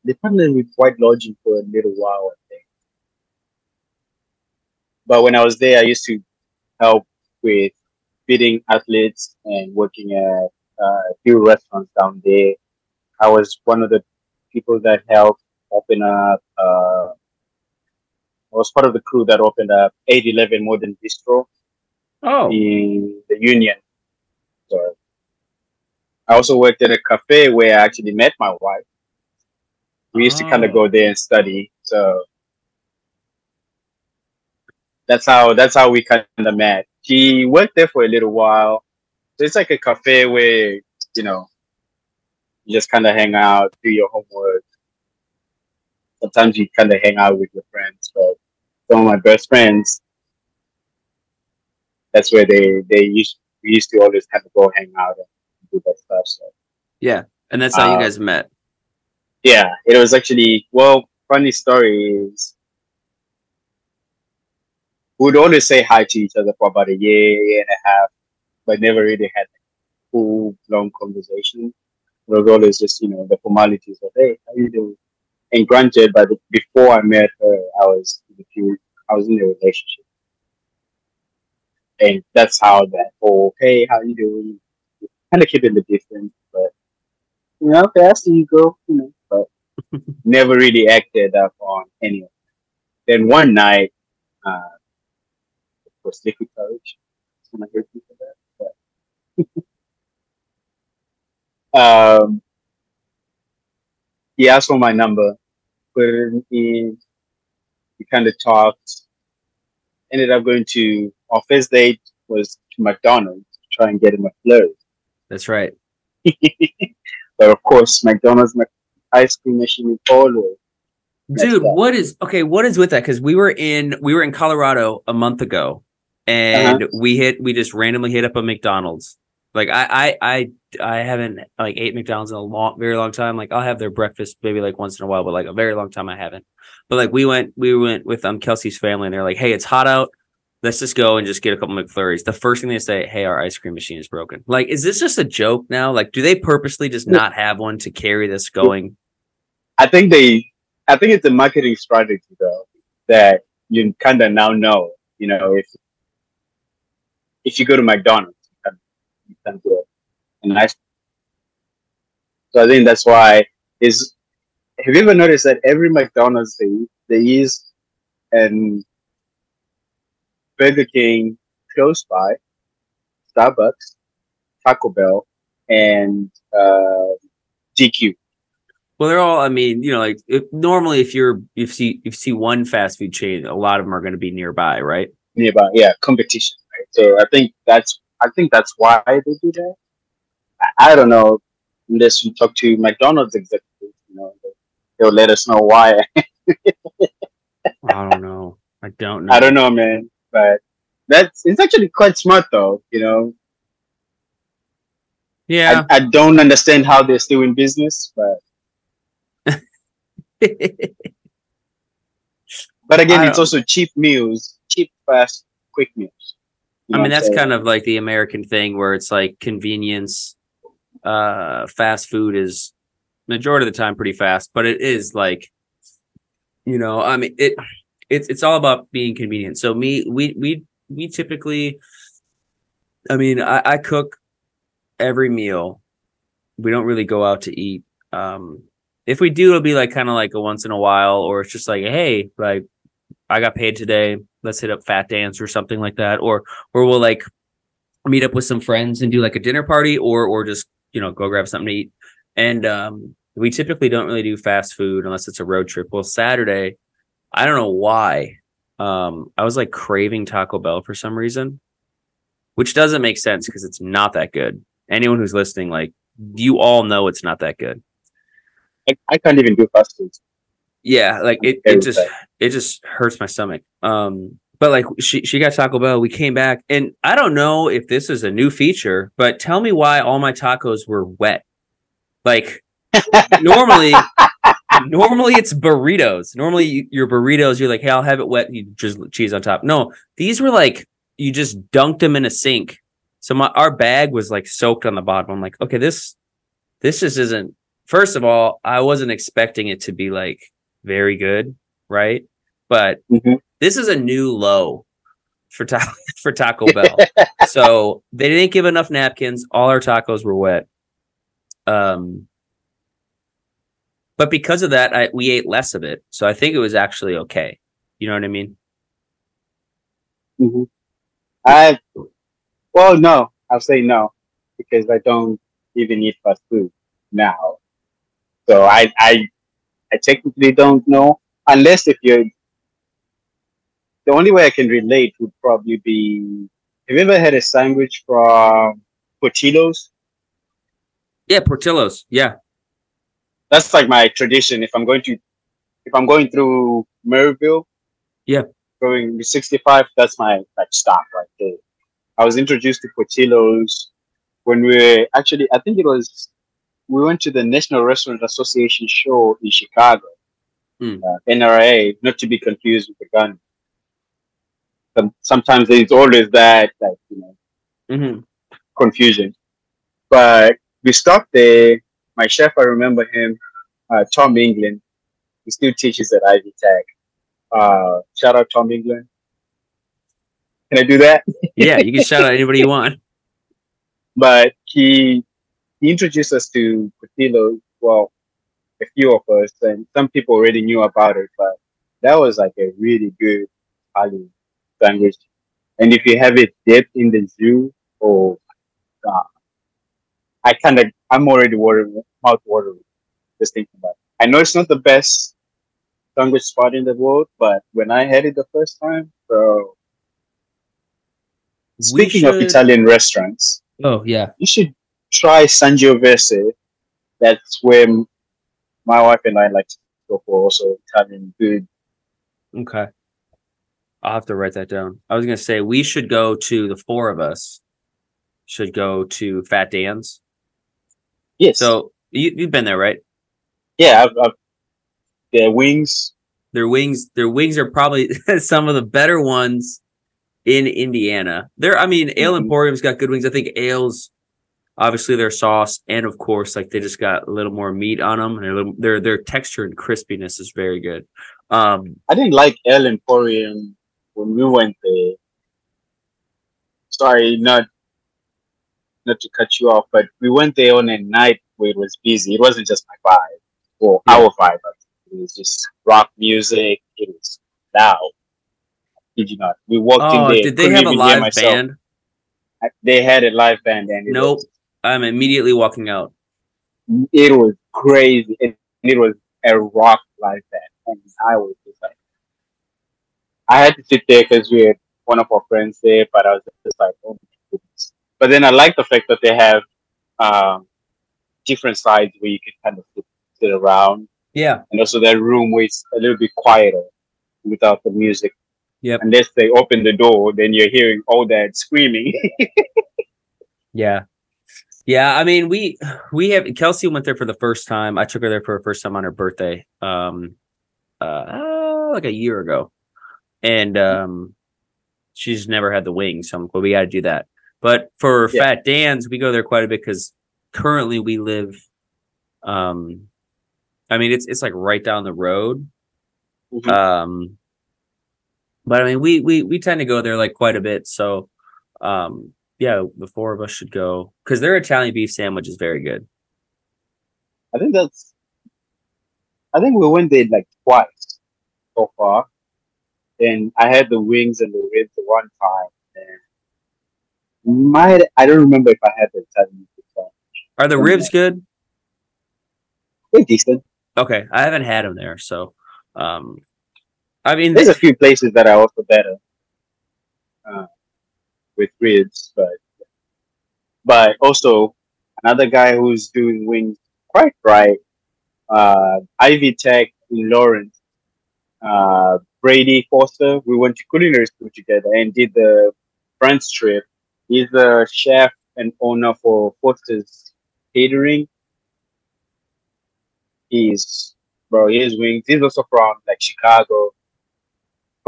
they partnered with White Lodging for a little while, I think. But when I was there, I used to help with feeding athletes and working at uh, a few restaurants down there. I was one of the people that helped open up. Uh, I was part of the crew that opened up 811 Modern Bistro Oh. in the Union. So I also worked at a cafe where I actually met my wife. We used to kind Oh. of go there and study. So that's how that's how we kind of met. She worked there for a little while. So it's like a cafe where you know you just kind of hang out, do your homework. Sometimes you kind of hang out with your friends, but some of my best friends, that's where they they used we used to always kind of go hang out and do that stuff. So Yeah. And that's how you Uh, guys met. yeah, it was actually well. Funny story is, we'd always say hi to each other for about a year, year and a half, but never really had a full long conversation. It was always just you know the formalities of hey, how you doing? And granted, by the, before I met her, I was in a few, I was in a relationship, and that's how that whole hey, how you doing? Kind of keep it the distance, but you know, okay, I see you go, you know, but never really acted up on any of it. Then one night, uh, course, liquid courage. When I hear people that, but um, he asked for my number, put it in. We kind of talked. Ended up going to our first date was to McDonald's to try and get him a flurry. That's right. but of course, McDonald's Mc- ice cream machine is always Dude, what is okay? What is with that? Because we were in we were in Colorado a month ago, and Uh-huh. we hit we just randomly hit up a McDonald's. Like I I I I haven't like ate McDonald's in a long very long time. Like I'll have their breakfast maybe like once in a while, but like a very long time I haven't. But like we went we went with um Kelsey's family, and they're like, hey, it's hot out. Let's just go and just get a couple McFlurries. The first thing they say, hey, our ice cream machine is broken. Like, is this just a joke now? Like, do they purposely just not have one to carry this going? I think they, I think it's a marketing strategy though that you kind of now know. You know, if if you go to McDonald's, you can, you can get a. So I think that's why is. Have you ever noticed that every McDonald's they there is and Burger King close by, Starbucks, Taco Bell, and uh, DQ. Well, they're all. I mean, you know, like if, normally, if you're if you see if you see one fast food chain, a lot of them are going to be nearby, right? Nearby, yeah, competition. Right. So I think that's I think that's why they do that. I, I don't know unless you talk to McDonald's executives, you know, they'll let us know why. I don't know. I don't know. I don't know, man. But that's it's actually quite smart, though. You know, Yeah. I, I don't understand how they're still in business, but but again, it's also cheap meals, cheap, fast, quick meals. I mean, that's kind of like the American thing where it's like convenience. Uh, fast food is majority of the time pretty fast, but it is like, you know, I mean, it it's it's all about being convenient. So me, we we we typically, I mean, I, I cook every meal. We don't really go out to eat. Um, if we do, it'll be like kind of like a once in a while, or it's just like, hey, like I got paid today. Let's hit up Fat Dan's or something like that, or or we'll like meet up with some friends and do like a dinner party, or or just you know go grab something to eat. And um, we typically don't really do fast food unless it's a road trip. Well, Saturday, I don't know why. Um, I was like craving Taco Bell for some reason, which doesn't make sense because it's not that good. Anyone who's listening, like you all know it's not that good. I, I can't even do fast food. Yeah, like it, it just it just hurts my stomach. Um, but like she she got Taco Bell, we came back, and I don't know if this is a new feature, but tell me why all my tacos were wet. Like normally, normally it's burritos. Normally you, your burritos, you're like, hey, I'll have it wet. You just cheese on top. No, these were like you just dunked them in a sink. So my our bag was like soaked on the bottom. I'm like, okay, this this just isn't. First of all, I wasn't expecting it to be like very good, right? But Mhm. this is a new low for ta- for Taco Bell. so they didn't give enough napkins. All our tacos were wet. Um, but because of that, I, we ate less of it. So I think it was actually okay. You know what I mean? hmm I well, no, I'll say no because I don't even eat fast food now. So I I I technically don't know unless if you're the only way I can relate would probably be have you ever had a sandwich from Portillo's? Yeah, Portillo's. Yeah. That's like my tradition. If I'm going to if I'm going through Merrillville, Yeah. going to 65, that's my like stop right there. I was introduced to Portillo's when we were actually I think it was we went to the National Restaurant Association show in Chicago, Hmm. uh, NRA, not to be confused with the gun. Some, sometimes there's always that like you know hmm confusion. But we stopped there. My chef, I remember him, uh, Tom England. He still teaches at Ivy Tech. Uh, shout out Tom England. Can I do that? Yeah, you can shout out anybody you want. But he he introduced us to Portillo. Well, a few of us, and some people already knew about it. But that was like a really good Italian sandwich. And if you have it dipped in the jus, oh god, I kind of I'm already watering, mouth watering just thinking about it. I know it's not the best sandwich spot in the world, but when I had it the first time, bro. Speaking of Italian restaurants, Oh yeah. you should try Sangiovese. That's where my wife and I like to go for also Italian food. Okay. I'll have to write that down. I was gonna say we should go to the four of us should go to Fat Dan's. Yes. So you, you've been there, right? yeah, I've, I've, their wings. Their wings, their wings are probably some of the better ones in Indiana. There, I mean, Ale Mhm. Emporium's got good wings. I think Ale's obviously their sauce, and of course, like they just got a little more meat on them, and their little- their their texture and crispiness is very good. Um, I didn't like Ale Emporium when we went there. sorry, not not to cut you off, but we went there on a night where it was busy. It wasn't just my vibe or Yeah. our vibe. It was just rock music. It was loud. Did you not? We walked Oh, in there. did they have a live band? I- They had a live band, and Nope. I'm immediately walking out. it was crazy. It, it was a rock like that. and I was just like, I had to sit there because we had one of our friends there, but I was just like, oh my goodness. But then I like the fact that they have um, different sides where you can kind of sit, around, Yeah. and also that room where it's a little bit quieter without the music. Yep. Unless they open the door, then you're hearing all that screaming. Yeah. Yeah, I mean, we we have Kelsey went there for the first time. I took her there for her first time on her birthday, um, uh, like a year ago, and um, she's never had the wings, so I'm, but we got to do that. But for Yeah. Fat Dan's, we go there quite a bit because currently we live, um, I mean, it's it's like right down the road, Mhm. um, but I mean, we we we tend to go there like quite a bit. So, um, yeah, the four of us should go because their Italian beef sandwich is very good. I think that's. I think we went there like twice so far, and I had the wings and the ribs one time, and might I don't remember if I had the Italian pizza. Are the ribs good? They're decent. Okay, I haven't had them there, so um, I mean, There's a few places that are also better uh, with ribs, but but also another guy who's doing wings quite right. Uh, Ivy Tech in Lawrence, uh, Brady Foster. We went to culinary school together and did the France trip. He's the chef and owner for Foster's Catering. He's bro, his wings. He's also from like Chicago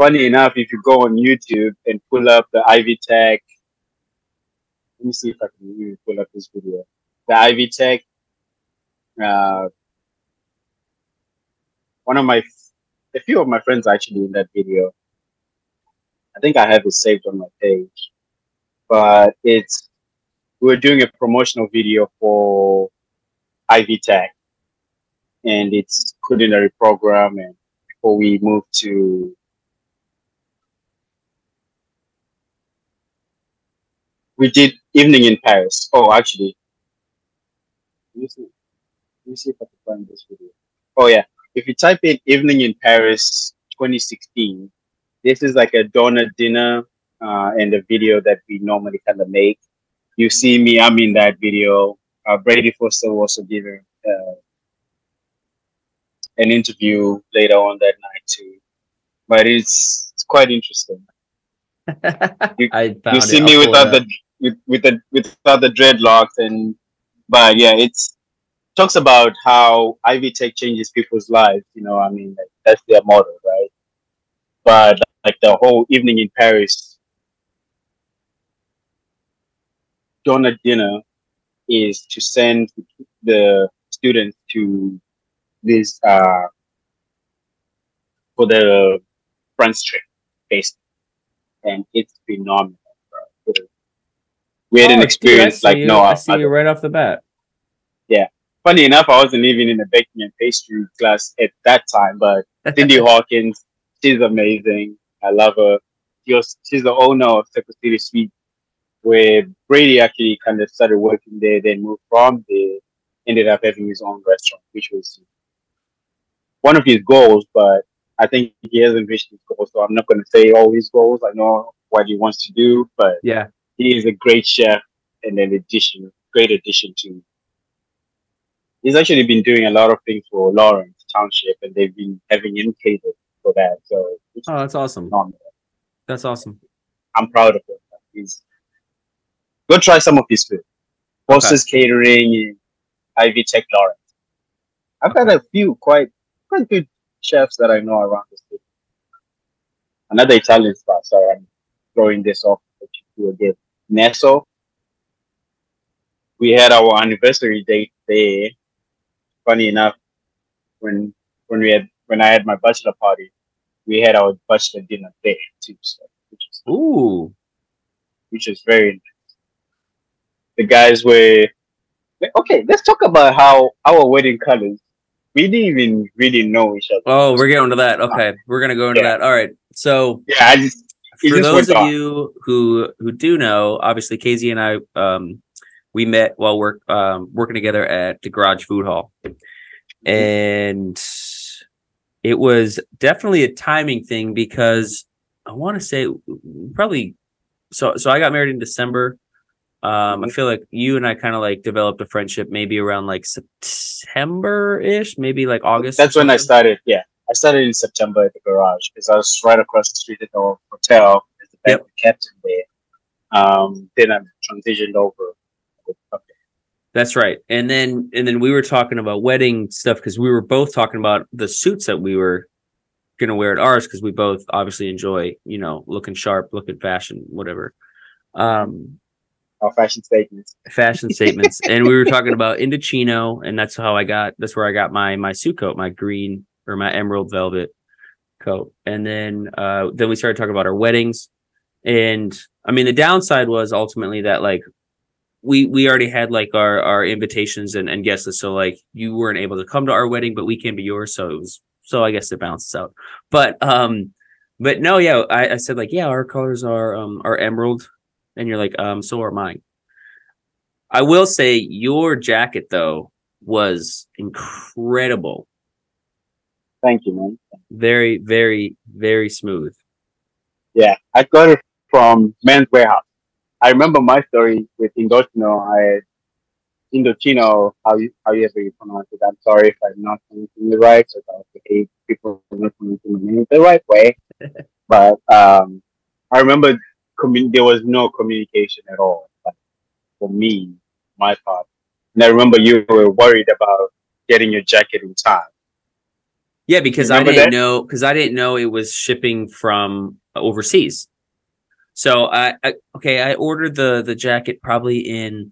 funny enough, if you go on YouTube and pull up the Ivy Tech, let me see if I can even pull up this video. The Ivy Tech, uh, one of my, a few of my friends actually in that video. I think I have it saved on my page, but it's we are doing a promotional video for Ivy Tech, and it's culinary program, and before we move to we did evening in Paris. Oh, actually, let me see. Let me see if I can find this video. Oh yeah, if you type in "evening in Paris 2016," this is like a donor dinner uh, and a video that we normally kind of make. You see me, I'm in that video. Uh, Brady Foster will also giving uh, an interview later on that night too. But it's, it's quite interesting. I found you see I'll me without it the with with the without the dreadlocks and but yeah it's talks about how ivy tech changes people's lives you know i mean like, that's their motto right but like the whole evening in paris donor dinner is to send the students to this uh for the france trip basically and it's phenomenal. We had Oh, an experience see like you. no I other see you right off the bat. Yeah, funny enough, I wasn't even in the baking and pastry class at that time, but Cindy Hawkins, she's amazing. I love her. She was, she's the owner of Circle City Sweet, where Brady actually kind of started working there, then moved from there, ended up having his own restaurant, which was one of his goals, but I think he hasn't reached his goals, so I'm not going to say all his goals. I know what he wants to do, but Yeah, he is a great chef and an addition, great addition to. He's actually been doing a lot of things for Lawrence Township, and they've been having him catered for that. So oh, that's awesome. phenomenal. That's awesome. I'm proud of him. He's go try some of his food. Foster's Catering, in Ivy Tech Lawrence. I've got a few quite quite good chefs that I know around the city. Another Italian spot. Sorry, I'm throwing this off to again. Nesso. We had our anniversary date there. Funny enough, when when we had when I had my bachelor party, we had our bachelor dinner there too. So, which is Ooh, which is very nice. The guys were okay. Let's talk about how our wedding colors. We didn't even really know each other. Oh, we're getting to that. Okay, we're gonna go into Yeah. that. All right. So Yeah, I just for those of off. you who who do know, obviously Kay Zee and I um we met while work um working together at the Garage Food Hall. And it was definitely a timing thing because I want to say probably so so I got married in December. Um I feel like you and I kind of like developed a friendship maybe around like September-ish, maybe like August. That's when I started. Yeah, I started in September at the garage because I was right across the street at the hotel. As the Yep. banquet captain there. Um, then I transitioned over. That's right. And then and then we were talking about wedding stuff because we were both talking about the suits that we were gonna wear at ours because we both obviously enjoy, you know, looking sharp, looking fashion, whatever. Um Our fashion statements. fashion statements. and we were talking about Indochino, and that's how I got that's where I got my my suit coat, my green or my emerald velvet coat. And then uh then we started talking about our weddings. And I mean the downside was ultimately that like we we already had like our our invitations and, and guest list. So like you weren't able to come to our wedding, but we came to yours. So it was so I guess it balances out. But um but no, yeah, I, I said like, yeah, our colors are um are emerald. And you're like, um, so are mine. I will say your jacket though was incredible. Thank you, man. Very, very, very smooth. Yeah, I got it from Men's Wearhouse. I remember my story with Indochino. I Indochino, how you however you pronounce it. I'm sorry if I'm not pronouncing it right. So okay, people not pronouncing my name the right way. but um, I remember commun- there was no communication at all. Like, for me, my part, and I remember you were worried about getting your jacket in time. Yeah, because I didn't that? know because I didn't know it was shipping from overseas. So I, I okay, I ordered the the jacket probably in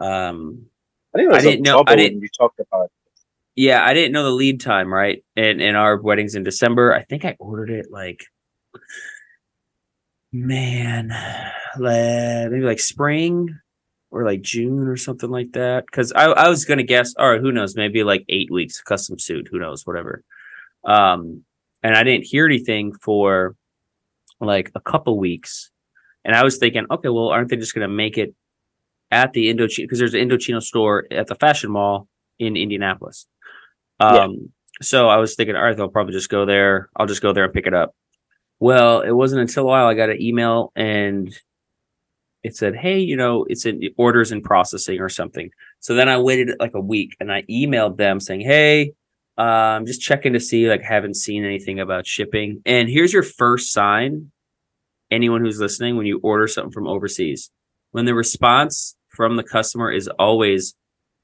um I think I didn't know- I didn't- when you talked about it. yeah, I didn't know the lead time, right? And and our wedding's in December. I think I ordered it like man, like, maybe like spring or like June or something like that. Cause I, I was gonna guess, all right, who knows, maybe like eight weeks, custom suit, who knows, whatever. Um, and I didn't hear anything for like a couple weeks. And I was thinking, okay, well, aren't they just gonna make it at the Indochino because there's an Indochino store at the fashion mall in Indianapolis. Um, Yeah. so I was thinking, all right, they'll probably just go there. I'll just go there and pick it up. Well, it wasn't until a while I got an email and it said, hey, you know, it's in orders in processing or something. So then I waited like a week and I emailed them saying, hey, um, just checking to see, like, haven't seen anything about shipping. And here's your first sign. Anyone who's listening, when you order something from overseas, when the response from the customer is always,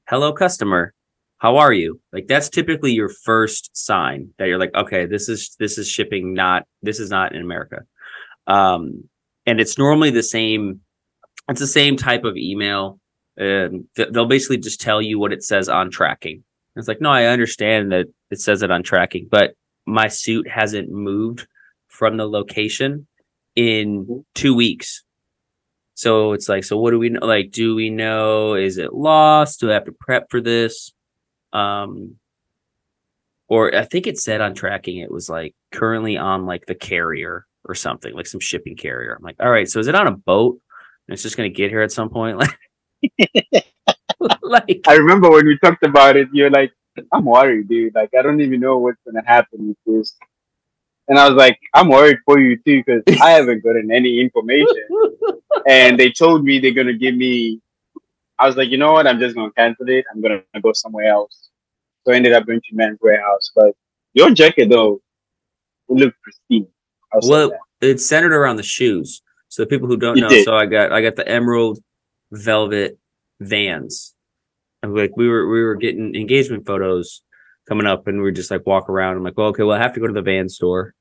hello, customer, how are you? Like that's typically your first sign that you're like, okay, this is this is shipping, not this is not in America. Um, and it's normally the same. It's the same type of email. Th- they'll basically just tell you what it says on tracking. It's like, no, I understand that it says it on tracking, but my suit hasn't moved from the location in two weeks. So it's like, so what do we know? Like, do we know? Is it lost? Do I have to prep for this? Um, or I think it said on tracking it was like currently on like the carrier or something, like some shipping carrier. I'm like, all right, so is it on a boat? And it's just gonna get here at some point, like, like I remember when we talked about it, you're like, I'm worried, dude. Like, I don't even know what's gonna happen with this. And I was like, I'm worried for you too, because I haven't gotten any information. And they told me they're gonna give me. I was like, you know what? I'm just gonna cancel it. I'm gonna go somewhere else. So I ended up going to Men's Wearhouse. But your jacket though, it looked pristine. Well, it's centered around the shoes. So the people who don't You know, did. so I got I got the emerald velvet vans. And like we were we were getting engagement photos coming up and we were just like walk around. I'm like, well, okay, well, I have to go to the van store.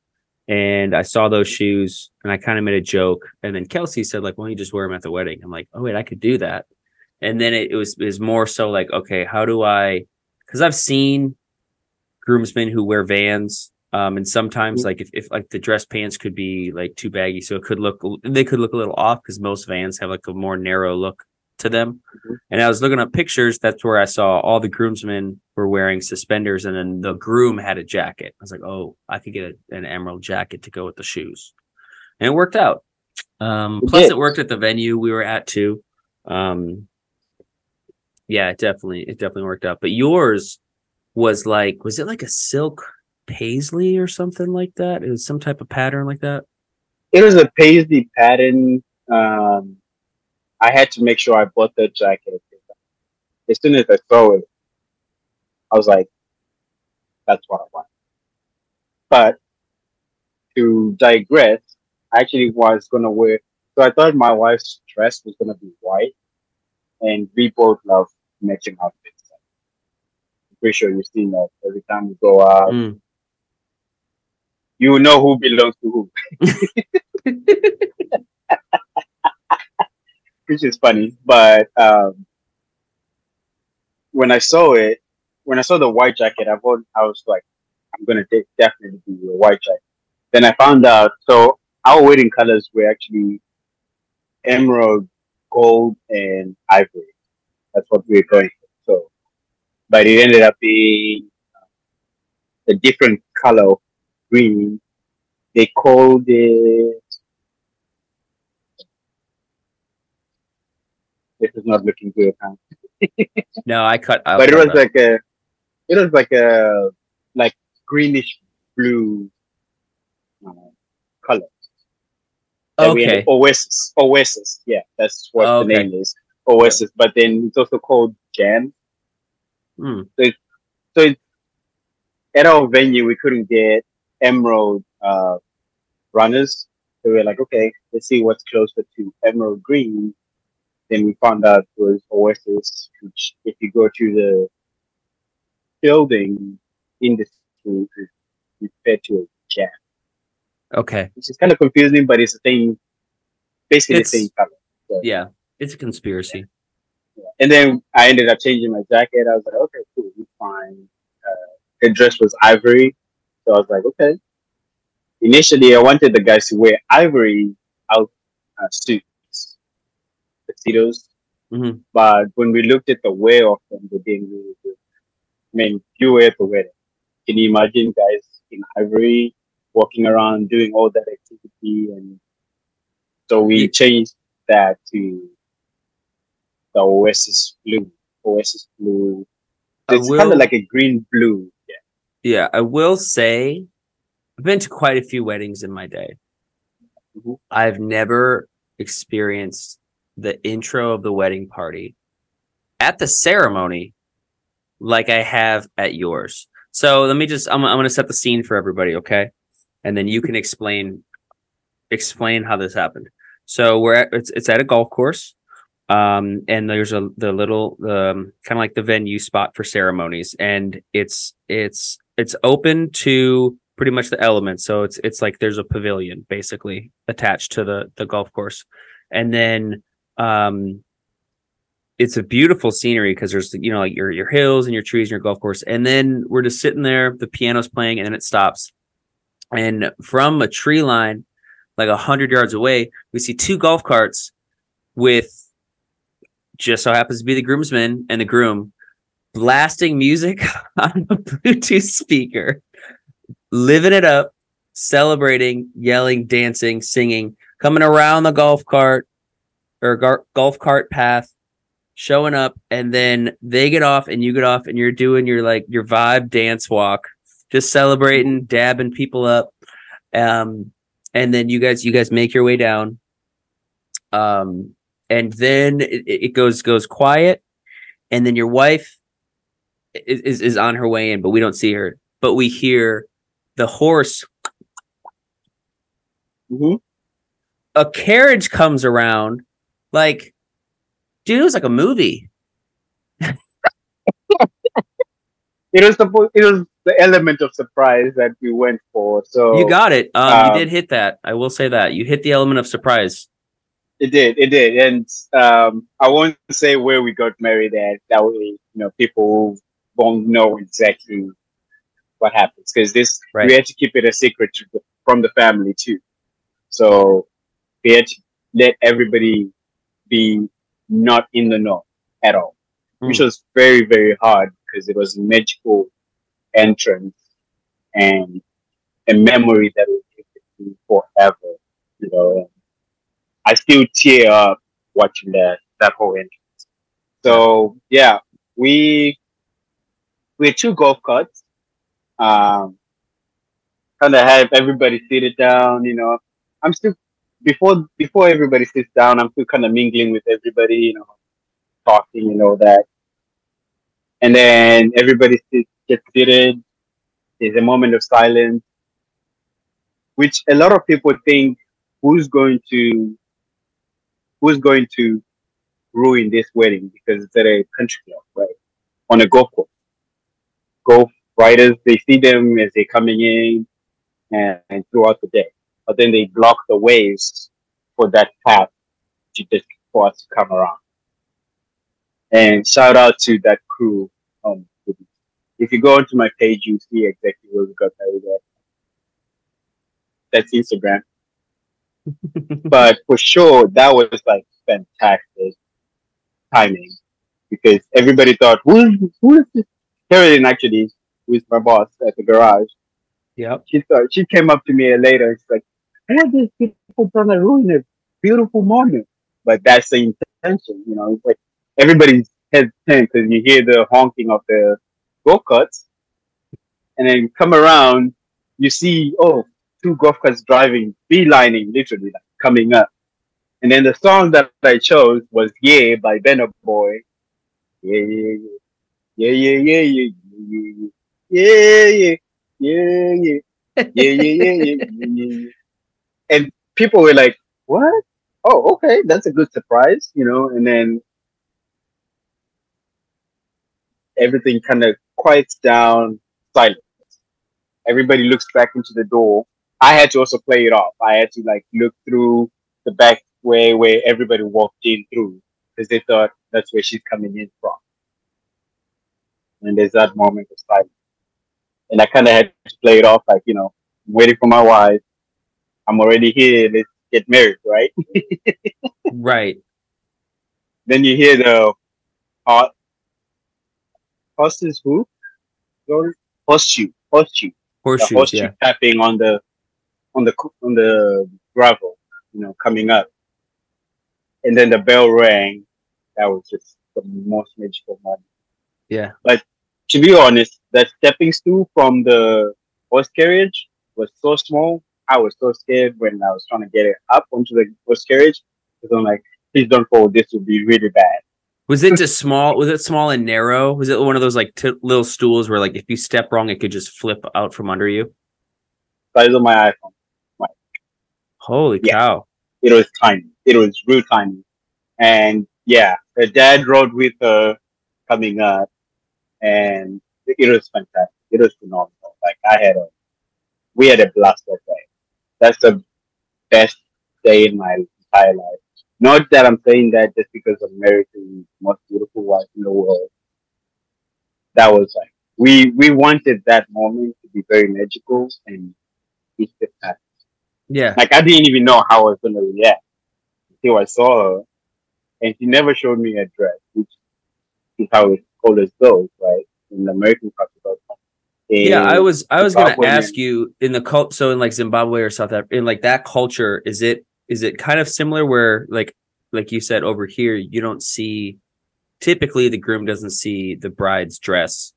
And I saw those shoes and I kind of made a joke. And then Kelsey said, like, why don't you just wear them at the wedding? I'm like, oh wait, I could do that. And then it, it was it was more so like, okay, how do I because I've seen groomsmen who wear vans Um, and sometimes Mhm. like if, if like the dress pants could be like too baggy, so it could look they could look a little off because most vans have like a more narrow look to them. Mhm. And I was looking up pictures. That's where I saw all the groomsmen were wearing suspenders, and then the groom had a jacket. I was like, oh, I could get a, an emerald jacket to go with the shoes, and it worked out. Um, It plus, did. it worked at the venue we were at too. Um, yeah, it definitely, it definitely worked out. But yours was like, was it like a silk paisley or something like that? It was some type of pattern like that. It was a paisley pattern. Um, I had to make sure I bought that jacket. As soon as I saw it, I was like, "That's what I want." But to digress, I actually was gonna wear. So I thought my wife's dress was gonna be white, and we both love matching outfits. I'm pretty sure you've seen that every time we go out. Mm. You know who belongs to who. which is funny. But um, when I saw it, when I saw the white jacket, I thought I was like, I'm gonna de- definitely be a white jacket. Then I found out so our wedding colors were actually emerald, gold, and ivory. That's what we were going for. So, but it ended up being a different color of green. They called it. This is not looking good, huh? No, I cut out. but it was that. like a, it was like a like greenish blue uh, color. okay. Oasis, Oasis, yeah, that's what Oh, the name is, Oasis. But then it's also called Jam. Hmm. So it's, at our venue, we couldn't get emerald uh, runners. So we are like, okay, let's see what's closer to emerald green. Then we found out it was Oasis, which if you go to the building industry, is referred to as jam, Okay. which is kind of confusing, but it's the same, basically It's- the same color. Yeah, it's a conspiracy. And then I ended up changing my jacket. I was like, okay, cool, it's fine. Uh, the dress was ivory, so I was like, okay. Initially, I wanted the guys to wear ivory out uh, suits, tuxedos, Mhm. but when we looked at the wear of them, they didn't really. I mean, you wear the wedding. Can you imagine guys in ivory walking around doing all that activity? And so we Ye- changed that to the Oasis blue. Oasis blue. It's kind of like a green blue. Yeah. Yeah, I will say I've been to quite a few weddings in my day. Mhm. I've never experienced the intro of the wedding party at the ceremony like I have at yours. So let me just I'm, I'm going to set the scene for everybody, okay? And then you can explain explain how this happened. So we're at it's it's at a golf course. Um and there's a the little um kind of like the venue spot for ceremonies and it's it's it's open to pretty much the elements. So it's it's like there's a pavilion basically attached to the the golf course. And then um it's a beautiful scenery because there's you know like your your hills and your trees and your golf course. And then we're just sitting there, the piano's playing, and then it stops. And from a tree line, like a hundred yards away, we see two golf carts with just so happens to be the groomsmen and the groom blasting music on a Bluetooth speaker, living it up, celebrating, yelling, dancing, singing, coming around the golf cart or gar- golf cart path, showing up, and then they get off and you get off and you're doing your like your vibe dance walk, just celebrating, dabbing people up. Um, and then you guys you guys make your way down. Um, and then it, it goes goes quiet, and then your wife is, is is on her way in, but we don't see her. But we hear the horse. hmm A carriage comes around, like, dude, it was like a movie. It was the it was the element of surprise that we went for. So You got it. Um, um, you did hit that. I will say that you hit the element of surprise. It did, it did, and um, I won't say where we got married at. That way, you know, people won't know exactly what happens because this Right. we had to keep it a secret to the, from the family too. So we had to let everybody be not in the know at all, which Mm. was very very hard because it was a magical entrance and a memory that will with me forever. You know, I still tear up watching that that whole entrance. So yeah, we we had two golf carts. Um, kind of have everybody seated down. You know, I'm still before before everybody sits down. I'm still kind of mingling with everybody. You know, talking and all that. And then everybody sits, gets seated. There's a moment of silence, which a lot of people think who's going to who's going to ruin this wedding because it's at a country club, right? On a golf course. Golf riders, they see them as they're coming in and, and throughout the day. But then they block the ways for that path to just for us to come around. And shout out to that crew. Um, if you go onto my page, you see exactly where we got married at. That's Instagram. but for sure, that was like fantastic timing because everybody thought, who is, who is this? Carolyn actually, who is my boss at the garage, Yep. she thought she came up to me later and she's like, "Hey, these people trying to ruin a beautiful moment." But that's the intention, you know. It's like everybody's hesitant because you hear the honking of the go karts, and then come around, you see oh two golf carts driving, beelining, literally like coming up. And then the song that I chose was "Yeah" by Benno Boy. Yeah, yeah, yeah, yeah, yeah, yeah, yeah, yeah, yeah, yeah, yeah yeah, yeah, yeah, yeah, yeah, yeah. And people were like, "What? Oh, okay, that's a good surprise," you know. And then everything kind of quiets down, silence. Everybody looks back into the door. I had to also play it off. I had to like look through the back way where everybody walked in through because they thought that's where she's coming in from. And there's that moment of silence and I kind of had to play it off like, you know, I'm waiting for my wife. I'm already here. Let's get married, right? Right. Then you hear the uh, horses who? Horseshoe, horseshoe, the Horseshoes. horseshoe Yeah. tapping on the on the on the gravel, you know, coming up. And then the bell rang. That was just the most magical moment. Yeah. But to be honest, that stepping stool from the horse carriage was so small. I was so scared when I was trying to get it up onto the horse carriage. Because I'm like, please don't fall. This would be really bad. Was it just small? Was it small and narrow? Was it one of those like t- little stools where like if you step wrong, it could just flip out from under you? Size of my iPhone. Holy Yeah. cow! It was tiny. It was real tiny. And yeah, her dad rode with her coming up. And it was fantastic. It was phenomenal. Like I had a, we had a blast that day. That's the best day in my entire life. Not that I'm saying that just because to the most beautiful wife in the world. That was like we we wanted that moment to be very magical, and it just happened. Yeah. Like I didn't even know how I was gonna react until I saw her, and she never showed me a dress, which is how it always goes, right? In the American culture. Yeah, I was I was gonna ask you in the cult so in like Zimbabwe or South Africa in like that culture is it is it kind of similar where like like you said over here you don't see typically the groom doesn't see the bride's dress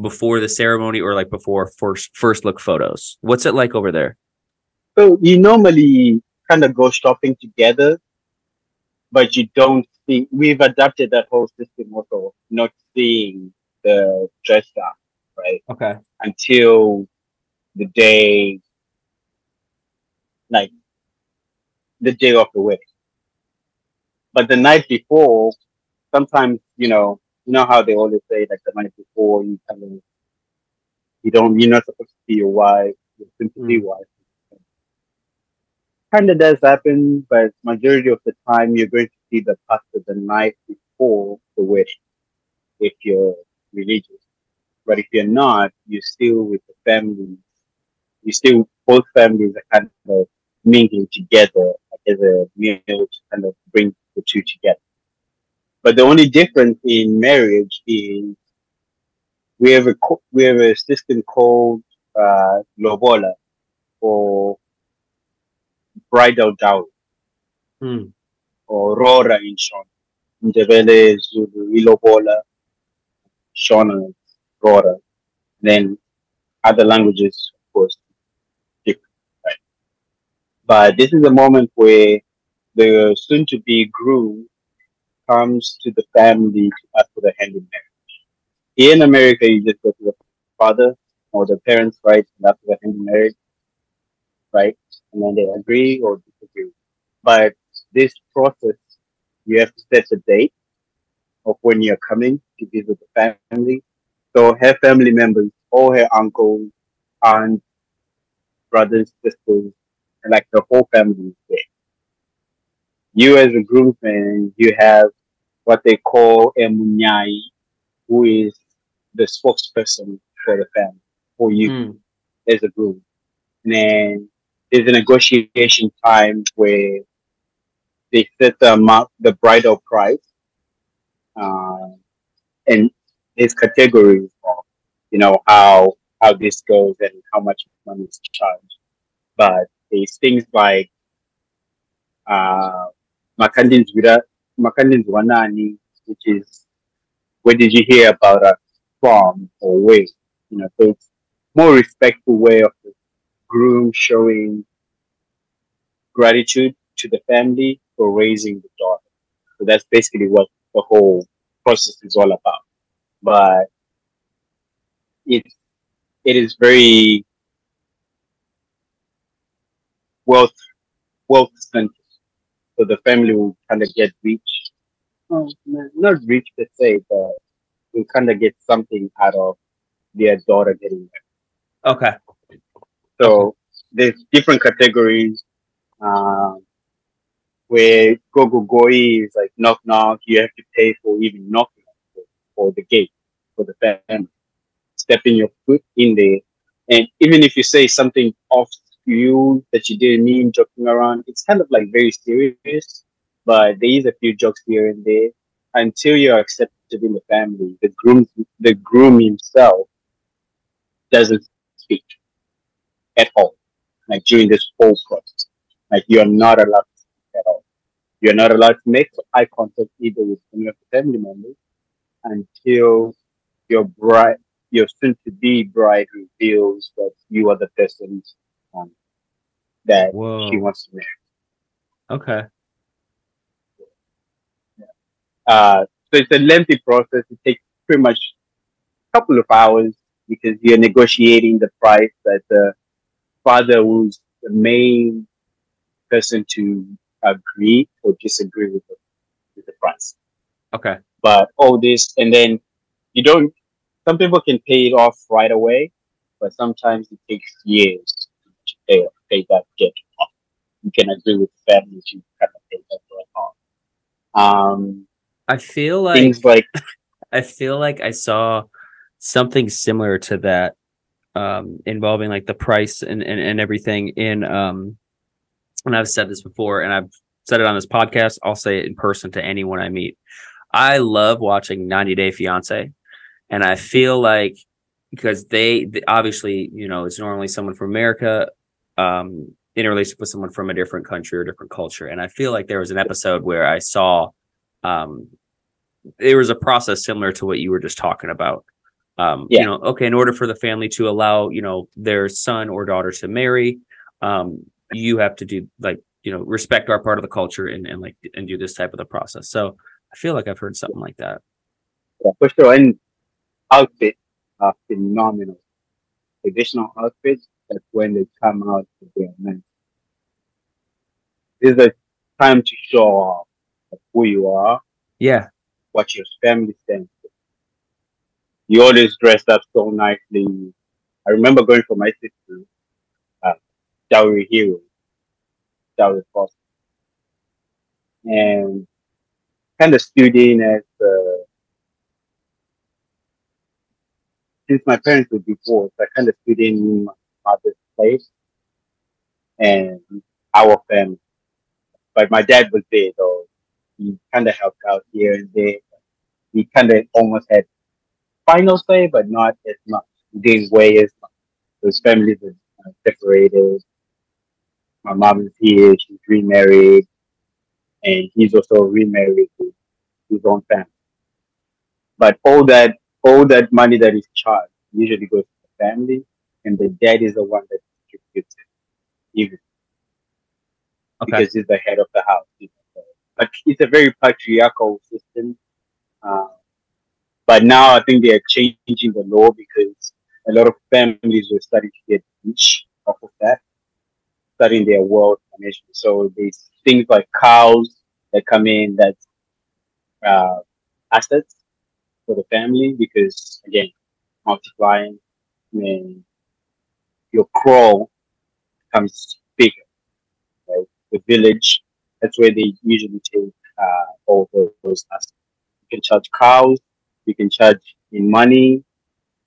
before the ceremony or like before first first look photos. What's it like over there? So you normally kind of go shopping together, but you don't see. We've adapted that whole system also, not seeing the dress down, right? Okay. Until the day, like the day of the wedding. But the night before, sometimes you know, you know how they always say like the night before you kind of you don't you're not supposed to see your wife, your soon to be mm. wife. Kind of does happen, but majority of the time you're going to see the pastor the night before the wedding, if you're religious. But if you're not, you're still with the family. You still both families are kind of mingling together as a meal to kind of bring the two together. But the only difference in marriage is we have a we have a system called uh, lobola or bridal dowry Hmm. or roora in Shona. Ndebele Zulu, ilobola, Shona, roora. Then other languages, of course, right? But this is a moment where the soon-to-be groom comes to the family to ask for the hand in marriage. Here in America, you just go to the father or the parents, right, and ask for the hand in marriage, right? And then they agree or disagree. But this process, you have to set a date of when you're coming to visit the family. So her family members, all her uncles, aunts, brothers, sisters, and like the whole family is there. You as a groomsman, you have what they call a munyai, who is the spokesperson for the family, for you Hmm. as a groom. And then there's a negotiation time where they set the amount, the bridal price, uh, and there's categories of, you know, how how this goes and how much money is charged. But there's things like uh, Makandin's Makandin's Wanani, which is where did you hear about us from or where? You know, so it's more respectful way of the groom showing gratitude to the family for raising the daughter. So that's basically what the whole process is all about. But it it is very wealth wealth centered. So the family will kind of get rich. Oh, no, not rich per se, but will kind of get something out of their daughter getting married. Okay. So there's different categories. Um, where go go go is like knock knock, you have to pay for even knocking for, the gate for the family. Stepping your foot in there, and even if you say something off you that you didn't mean, joking around, it's kind of like very serious. But there is a few jokes here and there until you're accepted in the family. The groom, the groom himself, doesn't speak at all. Like during this whole process, like you're not allowed to speak at all. You're not allowed to make eye contact either with any of the family members until your bride, your soon-to-be bride, reveals that you are the person um, that Whoa. she wants to marry. Okay. Uh, so it's a lengthy process. It takes pretty much a couple of hours because you're negotiating the price that the father who's the main person to agree or disagree with the, with the price. Okay. But all this, and then you don't, some people can pay it off right away, but sometimes it takes years to pay, pay that debt off. You can agree with the family to kind of pay that debt off. Um, I feel like things like I feel like I saw something similar to that um involving like the price and, and, and everything in um and I've said this before and I've said it on this podcast, I'll say it in person to anyone I meet. I love watching 90 Day Fiance and I feel like because they, they obviously, you know, it's normally someone from America um in a relationship with someone from a different country or different culture. And I feel like there was an episode where I saw um there was a process similar to what you were just talking about. Um, Yeah. you know, okay, in order for the family to allow, you know, their son or daughter to marry, um, you have to do like, you know, respect our part of the culture and, and like and do this type of the process. So I feel like I've heard something like that. Yeah, for sure. And outfits are phenomenal. Traditional outfits, that's when they come out with their men. This is a time to show off who you are, Yeah. what your family stands for. You always dressed up so nicely. I remember going for my sister, uh, Dowry Hero, Dowry Foster, and kind of stood in as the since my parents were divorced, I kind of fit in my mother's place and our family. But my dad was there though. He kind of helped out here and there. He kind of almost had final say, but not as much. He didn't weigh as much. His family was uh, separated. My mom is here. She's remarried, and he's also remarried to his own family. But all that, all that money that is charged usually goes to the family, and the dad is the one that distributes it, even Okay. because he's the head of the house. You know. But it's a very patriarchal system. Uh, but now I think they are changing the law because a lot of families were starting to get rich off of that, starting their wealth management. So there's things like cows that come in that's uh, assets for the family because again, multiplying and your crow becomes bigger, right? The village, that's where they usually take uh, all those, those assets. You can charge cows, you can charge in money,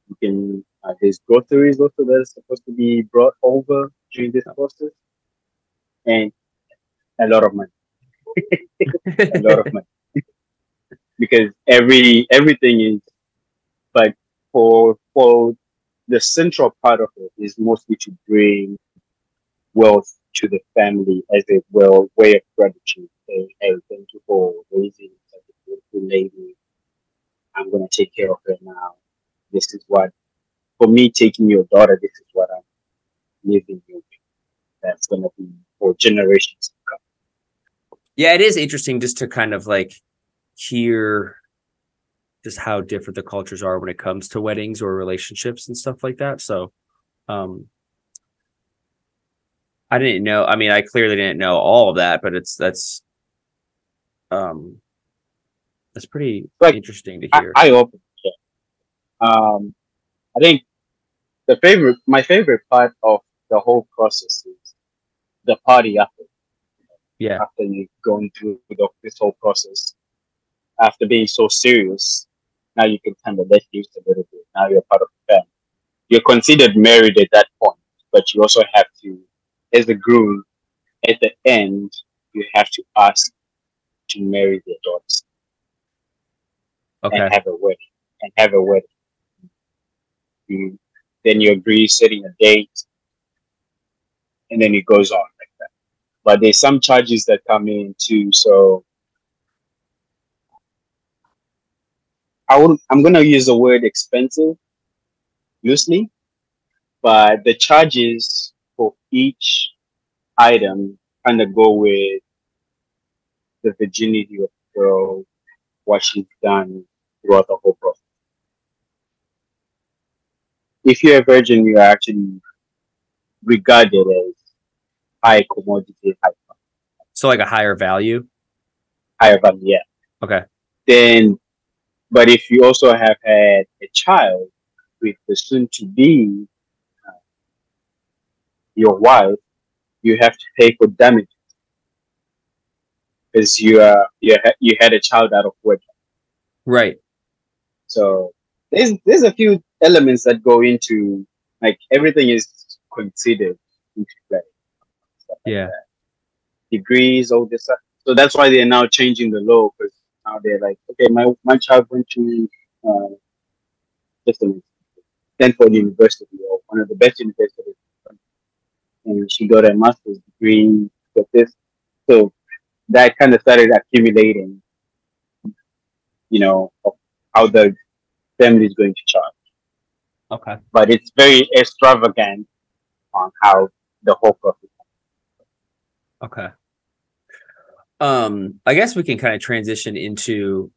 you can uh, there's groceries also that are supposed to be brought over during this process, and a lot of money, a lot of money, because every everything is, but for for the central part of it is mostly to bring wealth to the family as a well way of gratitude. Say, hey, thank you for raising such a beautiful lady. I'm gonna take care of her now. This is what for me taking your daughter, this is what I'm leaving you. That's gonna be for generations. Yeah, it is interesting just to kind of like hear just how different the cultures are when it comes to weddings or relationships and stuff like that. So, um, I didn't know. I mean, I clearly didn't know all of that, but it's that's, um, that's pretty Like, interesting to hear. I open it. Um I think the favorite my favorite part of the whole process is the party after yeah, after you going through the, this whole process, after being so serious, now you can kind of let loose a little bit. Now you're part of the family. You're considered married at that point, but you also have to, as a groom, at the end, you have to ask to marry their daughters okay, and have a wedding and have a wedding. You, then you agree setting a date, and then it goes on. But there's some charges that come in too. So I would I'm gonna use the word expensive loosely, but the charges for each item kind of go with the virginity of the girl, what she's done throughout the whole process. If you're a virgin, you're actually regarded as high commodity, high so like a higher value. higher value. Yeah. Okay, Then, but if you also have had a child with the soon to be uh, your wife, you have to pay for damages because you are you ha- you had a child out of wedlock. right. So there's there's a few elements that go into like everything is considered into play. Like Yeah. that. Degrees, all this stuff. So that's why they're now changing the law because now they're like, okay, my my child went to uh, just an Stanford University or one of the best universities, and she got a master's degree with this. So that kind of started accumulating, you know, how the family is going to charge. Okay. But it's very extravagant on how the whole process. Okay. Um, I guess we can kind of transition into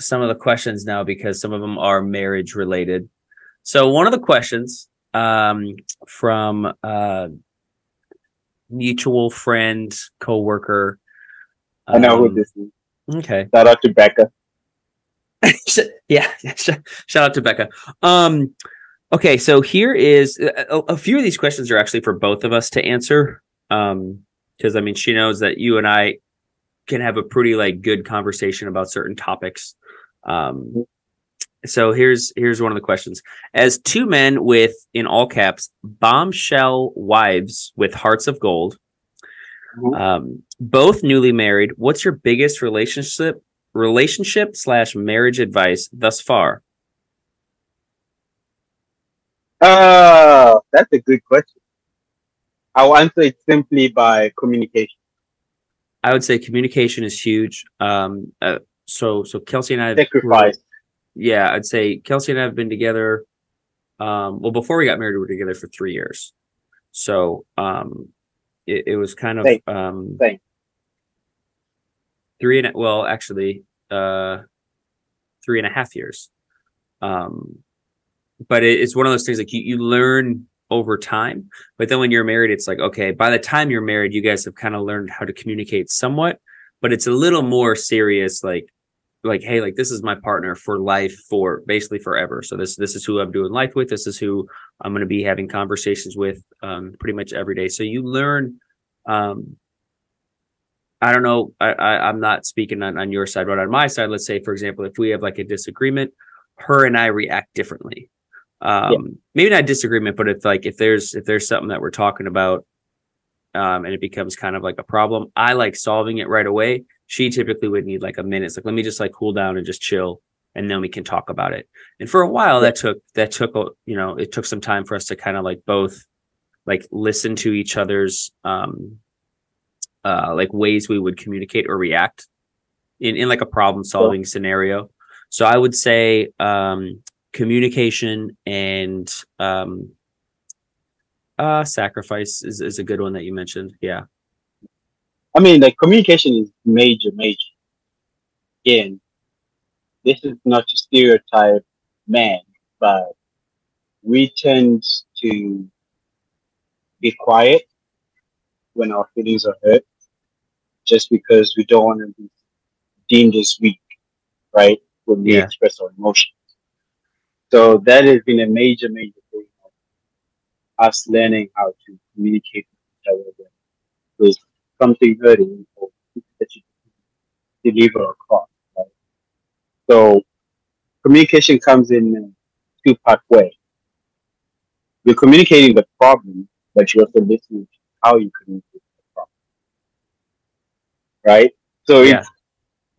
some of the questions now because some of them are marriage related. So one of the questions um from uh mutual friend, coworker. I know who um, this is. Okay. Shout out to Becca. Yeah shout out to becca um okay so here is a, a- a few of these questions are actually for both of us to answer um because i mean she knows that you and i can have a pretty like good conversation about certain topics um so here's here's one of the questions. As two men with in all caps bombshell wives with hearts of gold, Mhm. um, both newly married, what's your biggest relationship relationship slash marriage advice thus far? Uh, that's a good question. I'll answer it simply by communication. I would say communication is huge. Um, uh, so so Kelsey and I, have- Sacrifice. yeah, I'd say Kelsey and I have been together. Um, well, before we got married, we were together for three years. So um, it, it was kind of Same. um, Same. three and well, actually, uh, three and a half years. Um, but it, it's one of those things like you, you learn over time. But then when you're married, it's like okay, by the time you're married, you guys have kind of learned how to communicate somewhat. But it's a little more serious, like like hey like this is my partner for life for basically forever so this this is who i'm doing life with this is who i'm going to be having conversations with um pretty much every day so you learn um i don't know i, I i'm not speaking on, on your side but on my side let's say for example if we have like a disagreement her and i react differently um maybe not disagreement but if like if there's if there's something that we're talking about um and it becomes kind of like a problem i like solving it right away she typically would need like a minute. It's like, let me just like cool down and just chill and then we can talk about it. And for a while that took, that took, a- you know, it took some time for us to kind of like both like listen to each other's, um, uh, like ways we would communicate or react in, in like a problem solving scenario. So I would say, um, communication and, um, uh, sacrifice is, is a good one that you mentioned. Yeah. I mean, like communication is major, major. Again, this is not to stereotype men, but we tend to be quiet when our feelings are hurt, just because we don't want to be deemed as weak, right? When we Yeah. express our emotions. So that has been a major, major thing of us learning how to communicate with each other when there's something hurting or that you deliver across. Right? So communication comes in a two-part way. You're communicating the problem, but you're also listening to how you communicate the problem. Right? So Yeah. it's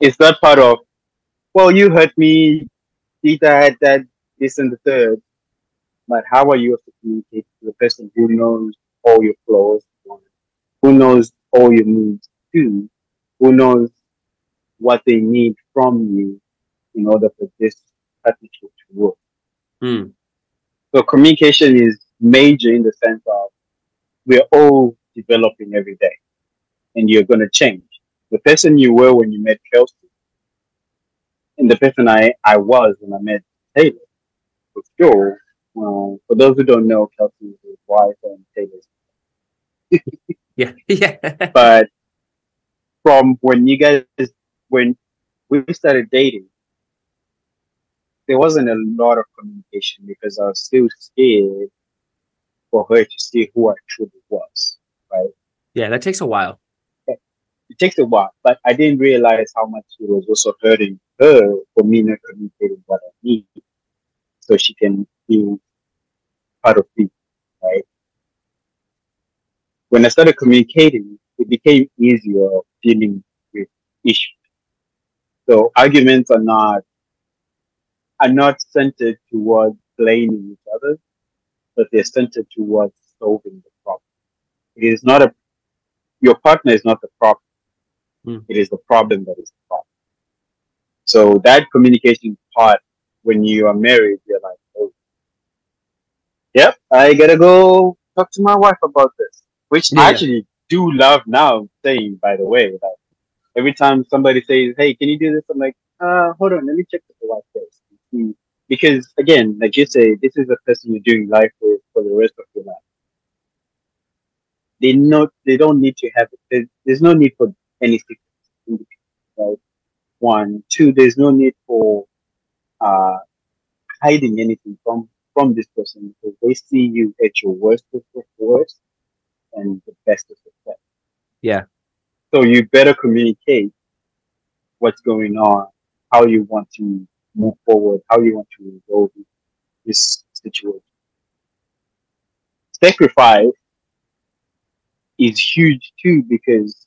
it's that part of, well, you hurt me, did that, that, this and the third. But how are you to communicate to the person who knows all your flaws, who knows all your needs too, who knows what they need from you in order for this partnership to work. Hmm. So communication is major in the sense of we're all developing every day and you're going to change. The person you were when you met Kelsey and the person I, I was when I met Taylor, for sure. Um, for those who don't know, Kelsey is his wife and Taylor's Yeah. Yeah. but from when you guys when we started dating there wasn't a lot of communication because i was still scared for her to see who i truly was Right. yeah. That takes a while. it takes a while but i didn't realize how much it was also hurting her for me not communicating what i need so she can be part of me right when i started communicating it became easier dealing with issues So arguments are not are not centered towards blaming each other, but they're centered towards solving the problem. It is not a your partner is not the problem. Hmm. It is the problem that is the problem. So that communication part, when you are married, you're like, oh, yep, I gotta go talk to my wife about this, which Yeah, I actually do love now saying, by the way, like every time somebody says, "Hey, can you do this?" I'm like, "Uh, hold on, let me check with the wife first." and see." Because again, like you say, this is the person you're doing life with for the rest of your life. They not, they don't need to have it. There's, there's no need for any secrets, right? One, two. There's no need for uh hiding anything from from this person because they see you at your worst of your worst and the best of the best. Yeah. So you better communicate what's going on, how you want to move forward, how you want to resolve this situation. Sacrifice is huge too because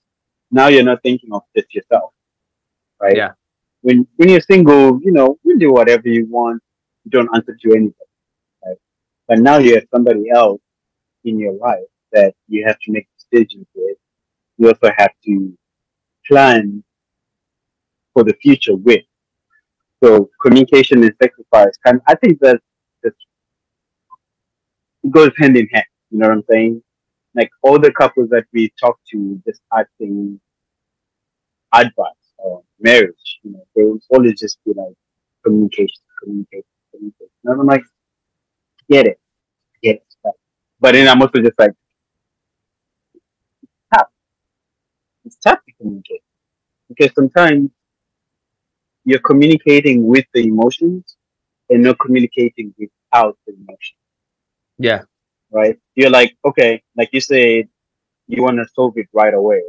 now you're not thinking of just yourself, right? Yeah. When when you're single, you know, you do whatever you want. You don't answer to anybody, right? But now you have somebody else in your life that you have to make decisions with. You also have to plan for the future with. So communication and sacrifice can I think that that it goes hand in hand. You know what I'm saying? Like all the couples that we talk to just asking advice or marriage, you know, they will always just be like communication, communication, communication. And I'm like, get it, get it. Like, but then I'm also just like, it's tough. It's tough to communicate because sometimes you're communicating with the emotions and not communicating without the emotion, Yeah. right? You're like, okay, like you said, you want to solve it right away?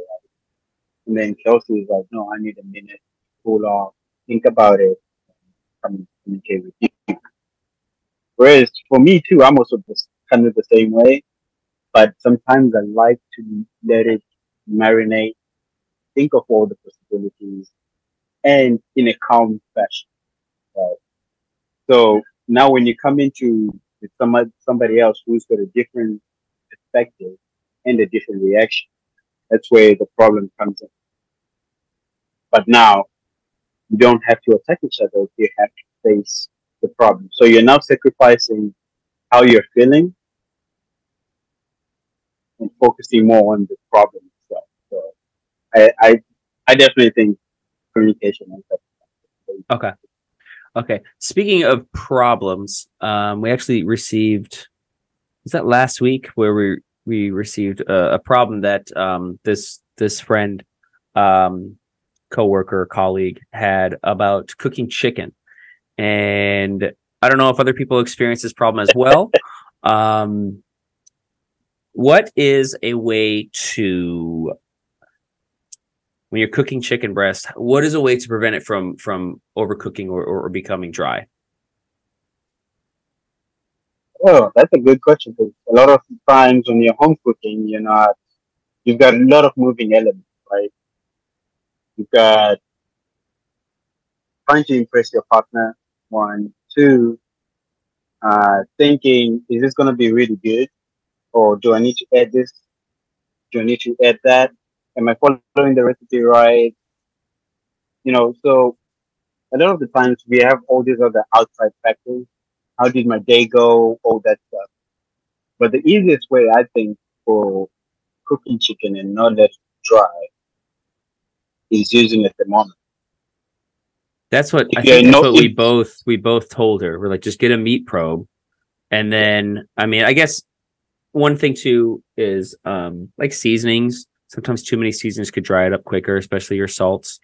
And then Kelsey is like, no, I need a minute, cool off, think about it, and communicate with you. Whereas for me too, I'm also just kind of the same way, but sometimes I like to let it marinate, think of all the possibilities, and in a calm fashion. Right? So now when you come into with somebody somebody else who's got a different perspective and a different reaction, that's where the problem comes in. But now you don't have to attack each other, you have to face the problem. So you're now sacrificing how you're feeling and focusing more on the problem itself. So I I, I definitely think communication. Okay. Okay. Speaking of problems, um, we actually received was that last week where we we received a, a problem that um this this friend um coworker colleague had about cooking chicken. And i don't know if other people experience this problem as well. Um what is a way to when you're cooking chicken breast what is a way to prevent it from from overcooking or, or, or becoming dry Oh, that's a good question. Because a lot of times when you're home cooking, you're not, you've got a lot of moving elements, right? You've got trying to impress your partner, one, two, uh, thinking, is this going to be really good? Or do I need to add this? Do I need to add that? Am I following the recipe right? You know, so a lot of the times we have all these other outside factors. How did my day go? All that stuff. But the easiest way, I think, for cooking chicken and not let it dry is using a thermometer. That's what I If you're think. That's no- what we if- both we both told her. We're like, just get a meat probe, and then I mean, I guess one thing too is um like seasonings. Sometimes too many seasonings could dry it up quicker, especially your salts.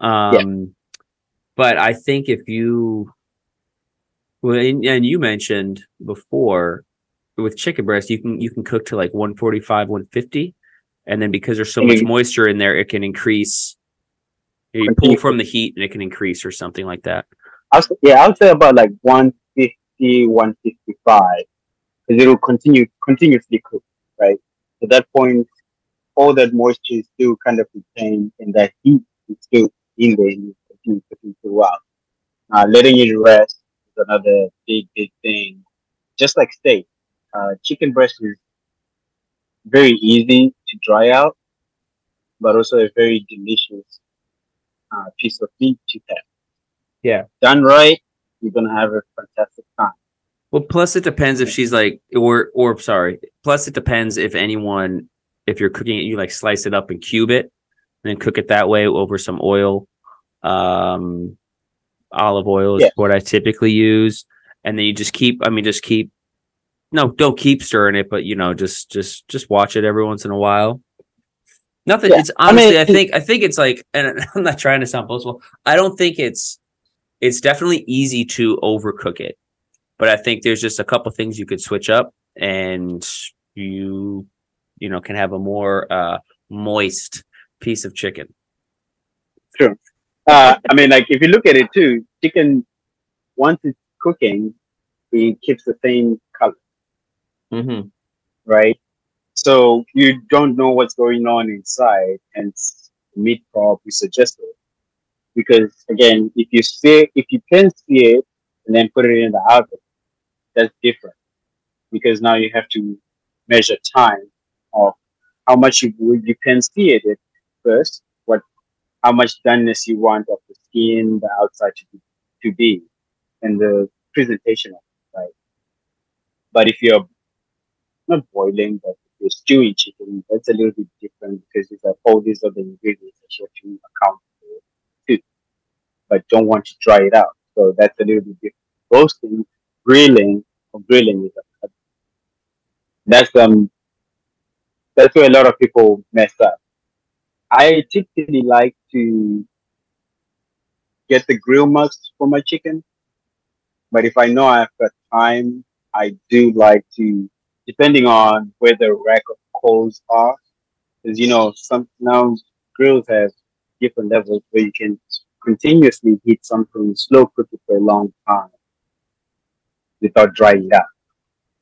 Um, but I think if you well, and, and you mentioned before with chicken breast, you can you can cook to like 145, 150, and then because there's so much moisture in there, it can increase. You pull from the heat and it can increase or something like that. I'll, yeah, I'll say about like 150, 155, because it will continue continuously cook, right? At that point, all that moisture is still kind of retained, and that heat is still in there, and you continue cooking throughout. Uh, letting it rest another big, big thing. Just like steak, uh, chicken breast is very easy to dry out, but also a very delicious uh, piece of meat to have. Yeah. Done right, you're gonna have a fantastic time. Well, plus it depends if she's like, or or sorry. Plus it depends if anyone, if you're cooking it, you like slice it up and cube it, and then cook it that way over some oil. Um, olive oil is Yeah. what I typically use, and then you just keep. I mean, just keep. No, don't keep stirring it, but you know, just just just watch it every once in a while. Nothing. Yeah, It's I mean, honestly, I think I think it's like, and I'm not trying to sound boastful. I don't think it's. It's definitely easy to overcook it but I think there's just a couple things you could switch up, and you, you know, can have a more uh, moist piece of chicken. Uh, I mean, like if you look at it too, chicken once it's cooking, it keeps the same color, Mm-hmm. right? So you don't know what's going on inside, and meat probably suggested because again, if you see if you can see it and then put it in the oven, that's different because now you have to measure time of how much you you can see it first, how much doneness you want of the skin, the outside to be, to be, and the presentation of it, right? But if you're not boiling, but if you're stewing chicken, that's a little bit different because it's like all these other ingredients that you have to account for too, but don't want to dry it out. So that's a little bit different. Roasting, grilling, or grilling is a, that's um that's where a lot of people mess up. I typically like to get the grill marks for my chicken, but if I know I've got time, I do like to, depending on where the rack of coals are, because you know some now grills have different levels where you can continuously heat something, slow cook it for a long time without drying out.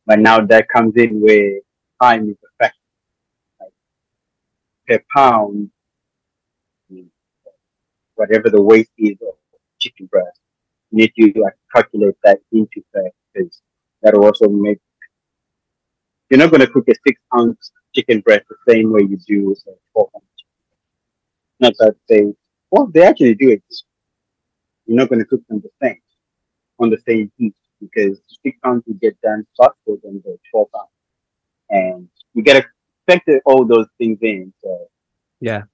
But now that comes in where time is a factor. Like per pound, whatever the weight is of chicken breast, you need to like calculate that into that because that'll also make you're not going to cook a six ounce chicken breast the same way you do a four ounce. Not that they well they actually do it. You're not going to cook them the same on the same heat because six ounce will get done faster than the twelve ounce, and you got to factor all those things in. So Yeah.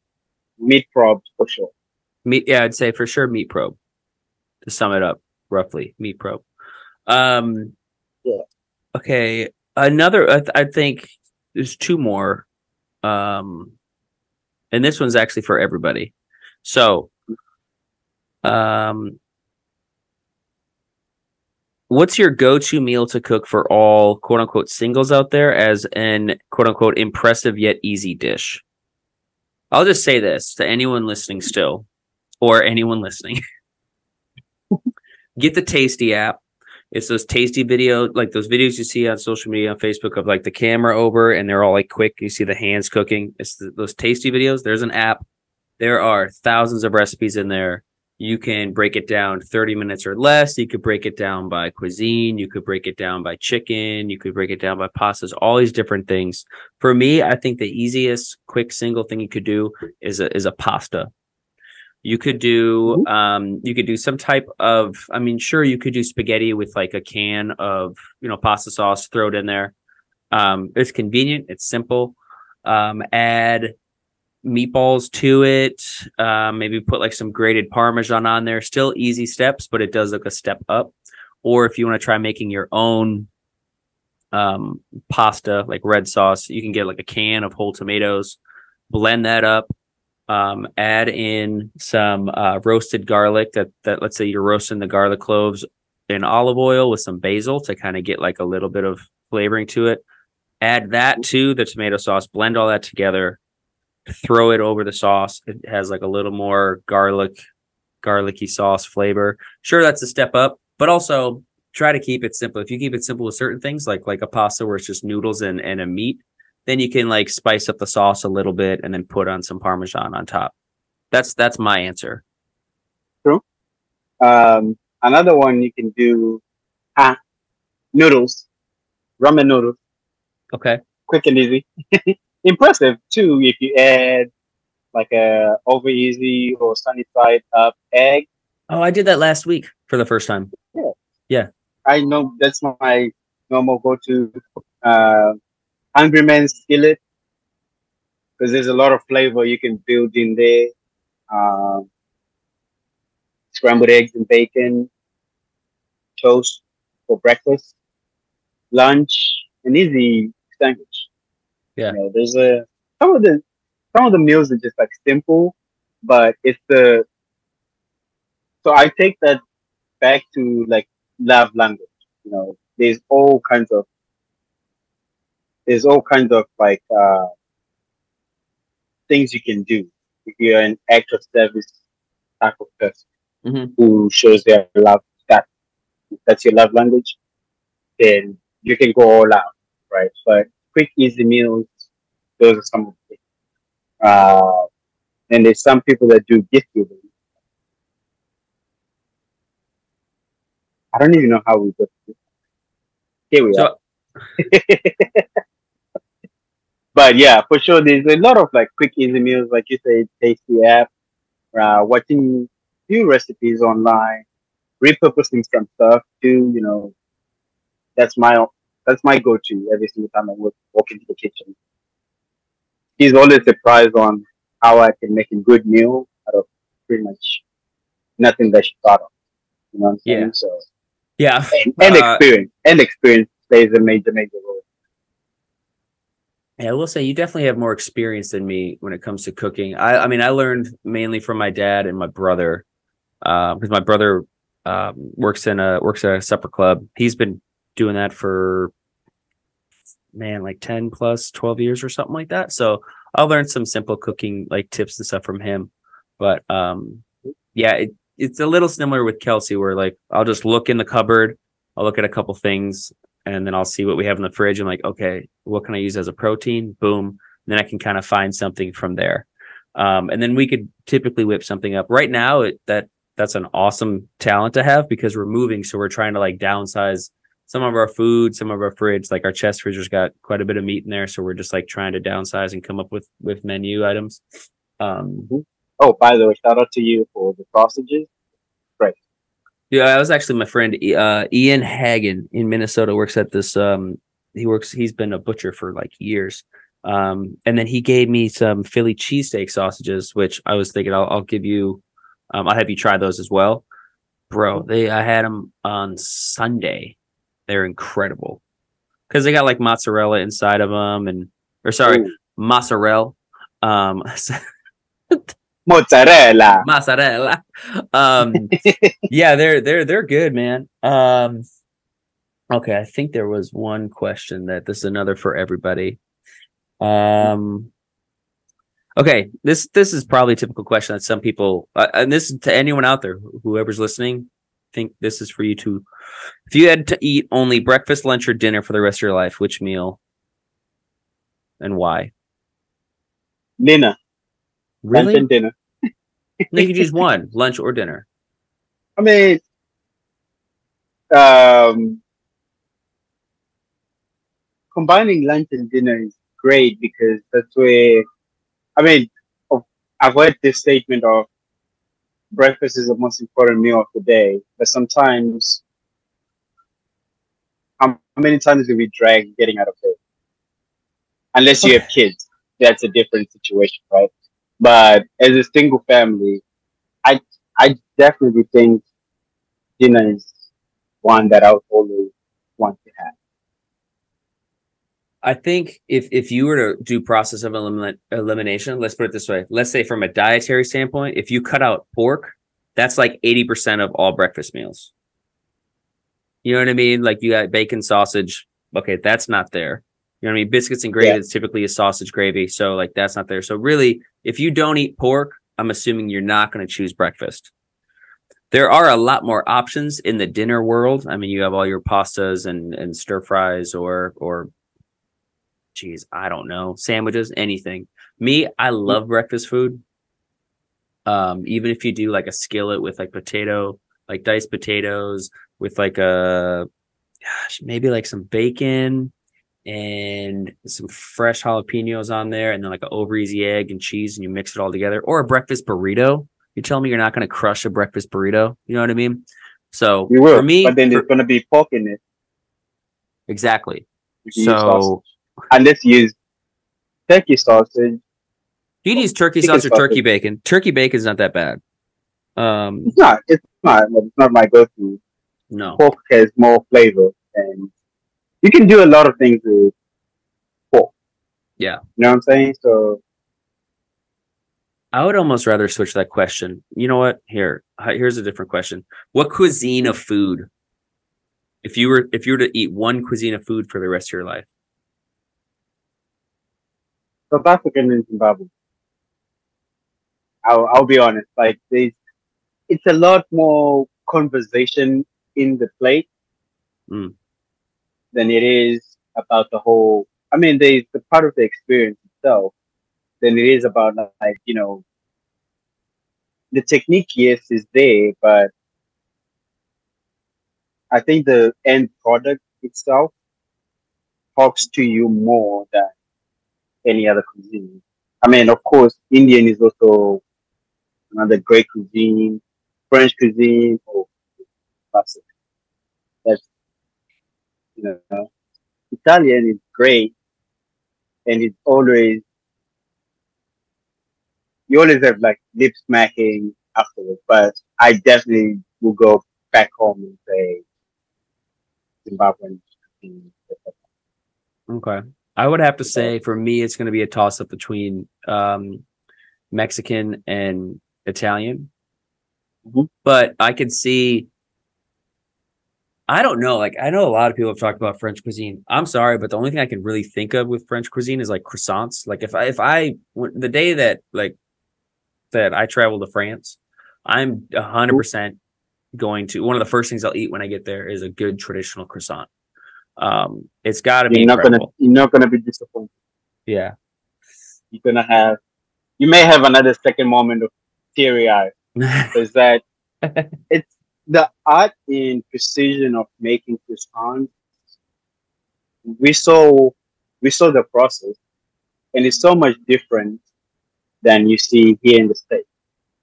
meat probs for sure. Meat, yeah, I'd say for sure meat probe. To sum it up, roughly meat probe. Um, Yeah. Okay, another. I, th- I think there's two more. Um, and this one's actually for everybody. So, um, what's your go-to meal to cook for all quote unquote singles out there as an quote unquote impressive yet easy dish? I'll just say this to anyone listening still or anyone listening. Get the Tasty app. It's those tasty video, like those videos you see on social media on Facebook of like the camera over and they're all like quick. You see the hands cooking. It's th- those tasty videos. There's an app. There are thousands of recipes in there. You can break it down 30 minutes or less. You could break it down by cuisine. You could break it down by chicken. You could break it down by pastas, all these different things. For me, I think the easiest quick single thing you could do is a, is a pasta. You could do um you could do some type of I mean sure you could do spaghetti with like a can of you know pasta sauce throw it in there. Um it's convenient, it's simple. Um add meatballs to it. Um maybe put like some grated parmesan on there. Still easy steps, but it does look a step up. Or if you want to try making your own um pasta like red sauce, you can get like a can of whole tomatoes, blend that up um, add in some uh, roasted garlic that that let's say you're roasting the garlic cloves in olive oil with some basil to kind of get like a little bit of flavoring to it. Add that to the tomato sauce blend all that together throw it over the sauce. It has like a little more garlic garlicky sauce flavor. Sure that's a step up but also try to keep it simple. If you keep it simple with certain things like like a pasta where it's just noodles and, and a meat then you can like spice up the sauce a little bit and then put on some parmesan on top that's that's my answer Um, another one you can do ah, noodles, ramen noodles, okay quick and easy. Impressive too if you add like a over easy or sunny side up egg. oh i did that last week for the first time Yeah. Yeah. I know that's my normal go to uh, Hungry Man skillet because there's a lot of flavor you can build in there. Um, scrambled eggs and bacon, toast for breakfast, lunch, an easy sandwich. Yeah. You know, there's a some of the some of the meals are just like simple, but it's the so I take that back to like love language. You know, there's all kinds of there's all kinds of like uh things you can do if you're an act of service type of person Mhm. who shows their love that that's your love language, then you can go all out, right? But quick, easy meals, those are some of the things. Uh, and there's some people that do gift giving. I don't even know how we got this. Here we So- are. but yeah, for sure, there's a lot of like quick, easy meals, like you say, tasty app, uh, watching few recipes online, repurposing some stuff too. You know, that's my that's my go-to every single time I walk, walk into the kitchen. He's always surprised on how I can make a good meal out of pretty much nothing that she thought of. You know what I'm saying? Yeah. So Yeah. and, and Uh, experience and experience plays a major major role. Yeah, I will say you definitely have more experience than me when it comes to cooking. I, I mean, I learned mainly from my dad and my brother, because my brother um, works in a works at a supper club. He's been doing that for man, like ten plus twelve years or something like that. So I'll learn some simple cooking like tips and stuff from him. But um, yeah, it, it's a little similar with Kelsey, where like I'll just look in the cupboard, I'll look at a couple things, and then I'll see what we have in the fridge. I'm like, okay, what can I use as a protein? Boom. then I can kind of find something from there. Um, and then we could typically whip something up. Right now, it, that that's an awesome talent to have because we're moving, so we're trying to like downsize some of our food, some of our fridge. Like our chest fridger's got quite a bit of meat in there, so we're just like trying to downsize and come up with with menu items. Um, Oh, by the way, shout out to you for the sausages. Yeah, I was actually my friend uh, Ian Hagen in Minnesota. Works at this. Um, he works. He's been a butcher for like years. Um, and then he gave me some Philly cheesesteak sausages, which I was thinking I'll, I'll give you. Um, I'll have you try those as well, bro. They I had them on Sunday. They're incredible because they got like mozzarella inside of them, and or sorry, Ooh, mozzarella. Um, mozzarella. mozzarella. Um, yeah, they're they're they're good, man. Um, okay, I think there was one question that this is another for everybody. Um, okay, this this is probably a typical question that some people, uh, and this is to anyone out there, whoever's listening. I think this is for you too. If you had to eat only breakfast, lunch, or dinner for the rest of your life, which meal and why? Dinner. Lunch and dinner. No, you can choose one, lunch or dinner. I mean, um, combining lunch and dinner is great because that's where, I mean, I've heard this statement of breakfast is the most important meal of the day, but sometimes, how how many times do we drag getting out of bed? Unless you have kids, that's a different situation, right? But as a single family, I I definitely think dinner is one that I would always want to have. I think if if you were to do process of eliminate, elimination, let's put it this way. Let's say from a dietary standpoint, if you cut out pork, that's like 80% of all breakfast meals. You know what I mean? Like you got bacon, sausage. Okay, that's not there. You know what I mean? Biscuits and gravy Yeah. is typically a sausage gravy. So like that's not there. So really, if you don't eat pork, I'm assuming you're not going to choose breakfast. There are a lot more options in the dinner world. I mean, you have all your pastas and and stir fries or or geez, I don't know, sandwiches, anything. Me, I love breakfast food. Um, even if you do like a skillet with like potato, like diced potatoes with like a gosh, maybe like some bacon and some fresh jalapenos on there, and then like an over easy egg and cheese, and you mix it all together, or a breakfast burrito. You tell me you're not going to crush a breakfast burrito. You know what I mean? So We will, for me, but then for- there's going to be pork in it. exactly. you So sausage. unless you use turkey sausage, you can use turkey sausage, sauce or turkey bacon. Turkey bacon is not that bad. Um, it's not. It's not. It's not my go-to. no. Pork has more flavor, and you can do a lot of things with pork. Yeah. you know what I'm saying. So I would almost rather switch that question. You know what? Here, here's a different question. What cuisine of food, if you were if you were to eat one cuisine of food for the rest of your life, South African and Zimbabwe. I'll, I'll be honest. Like there's, it's a lot more conversation in the plate Mm. Than it is about the whole. I mean, there's the part of the experience itself than it is about like you know the technique. Yes, is there, but I think the end product itself talks to you more than any other cuisine. I mean, of course, Indian is also another great cuisine. French cuisine, oh, classic. That's you know, Italian is great, and it's always you always have like lip smacking afterwards. But I definitely will go back home and say Zimbabwean. Okay. I would have to say for me, it's going to be a toss up between um, Mexican and Italian. Mhm. But I could see. I don't know. Like I know a lot of people have talked about French cuisine. I'm sorry, but the only thing I can really think of with French cuisine is like croissants. Like if I if I the day that like that I travel to France, I'm hundred percent going to one of the first things I'll eat when I get there is a good traditional croissant. Um, it's got to be You're not gonna you're not gonna be disappointed. Yeah. You're gonna have you may have another second moment of teary eye. Is that it's the art in precision of making croissants. We saw we saw the process, and it's so much different than you see here in the states.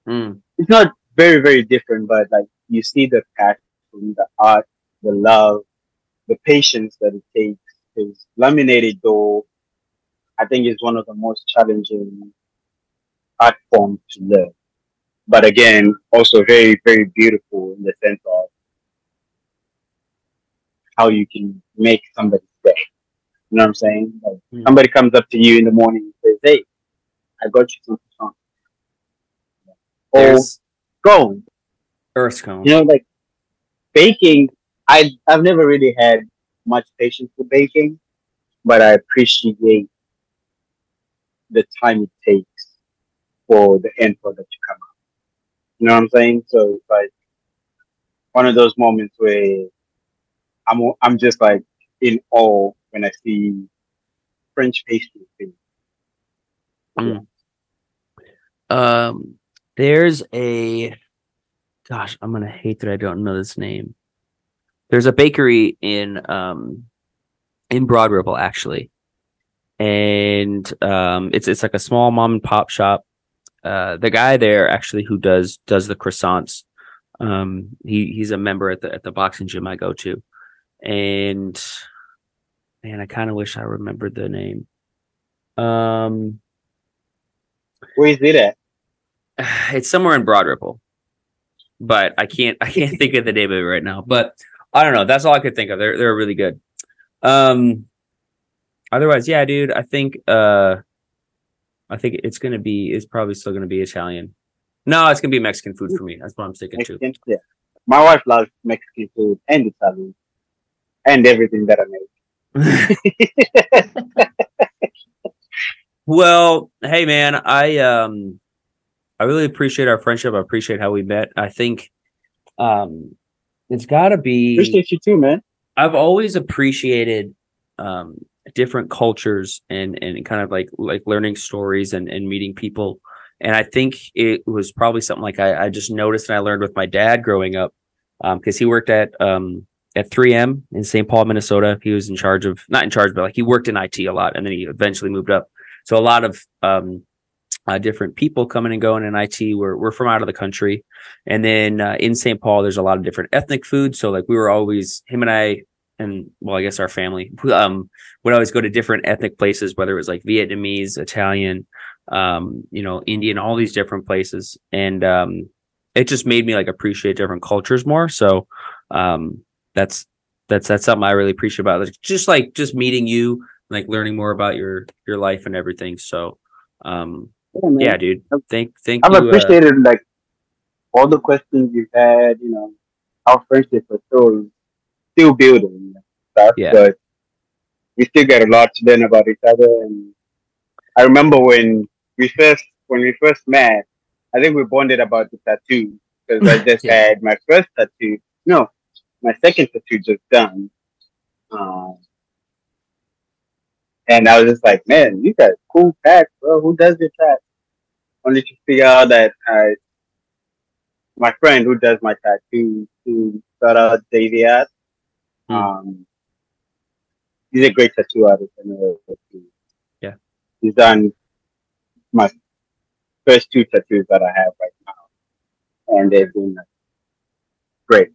Mm, It's not very very different, but like you see the passion, the art, the love, the patience that it takes. Because laminated dough, I think, is one of the most challenging art forms to learn. But again, also very, very beautiful in the sense of how you can make somebody's day. You know what I'm saying? Like Mm. somebody comes up to you in the morning and says, "Hey, I got you some croissants." Or there's go, earth cone. you know, like baking. I I've never really had much patience for baking, but I appreciate the time it takes for the end product to come out. You know what I'm saying? So it's like one of those moments where I'm I'm just like in awe when I see French pastry. thing. Um, there's a gosh, I'm gonna hate that I don't know this name. There's a bakery in um in Broad Ripple actually, and um it's it's like a small mom and pop shop. Uh, the guy there actually who does does the croissants. Um, he he's a member at the at the boxing gym I go to, and man, I kind of wish I remembered the name. Um, Where is it at? it's somewhere in Broad Ripple, but I can't I can't think of the name of it right now. But I don't know. That's all I could think of. They're they're really good. Um, otherwise, yeah, dude. I think uh, I think it's gonna be. It's probably still gonna be Italian. No, it's gonna be Mexican food for me. That's what I'm sticking to. Yeah. My wife loves Mexican food and Italian and everything that I make. well, hey man, I um I really appreciate our friendship. I appreciate how we met. I think um it's gotta be Appreciate you too, man. I've always appreciated um, different cultures and and kind of like like learning stories and and meeting people. And I think it was probably something like I, I just noticed and I learned with my dad growing up because he worked at um, at 3M in St. Paul, Minnesota. He was in charge of not in charge, but like he worked in IT a lot, and then he eventually moved up. So a lot of um, uh, different people coming and going in IT were were from out of the country. And then uh, in St. Paul, there's a lot of different ethnic foods. So like we were always him and I and well, I guess our family um, would always go to different ethnic places, whether it was like Vietnamese, Italian, um, you know, Indian, all these different places, and um, it just made me like appreciate different cultures more. So um, that's that's that's something I really appreciate about it. Just like just meeting you, like learning more about your your life and everything. So um, Yeah, yeah, dude, thank thank I've you. uh, appreciated like all the questions you've had, you know, our friendship for still still building stuff, Yeah. but we still get a lot to learn about each other. And I remember when we first when we first met, I think we bonded about the tattoo because I just Yeah. had my first tattoo. No, my second tattoo just done. Um, and I was just like, man, you got cool tats, bro. Who does your tats? Only to figure out that uh, my friend who does my tattoo, who shout out Davey at, Hmm. um, he's a great tattoo artist. I know. Yeah. He's done my first two tattoos that I have right now, and they've been great.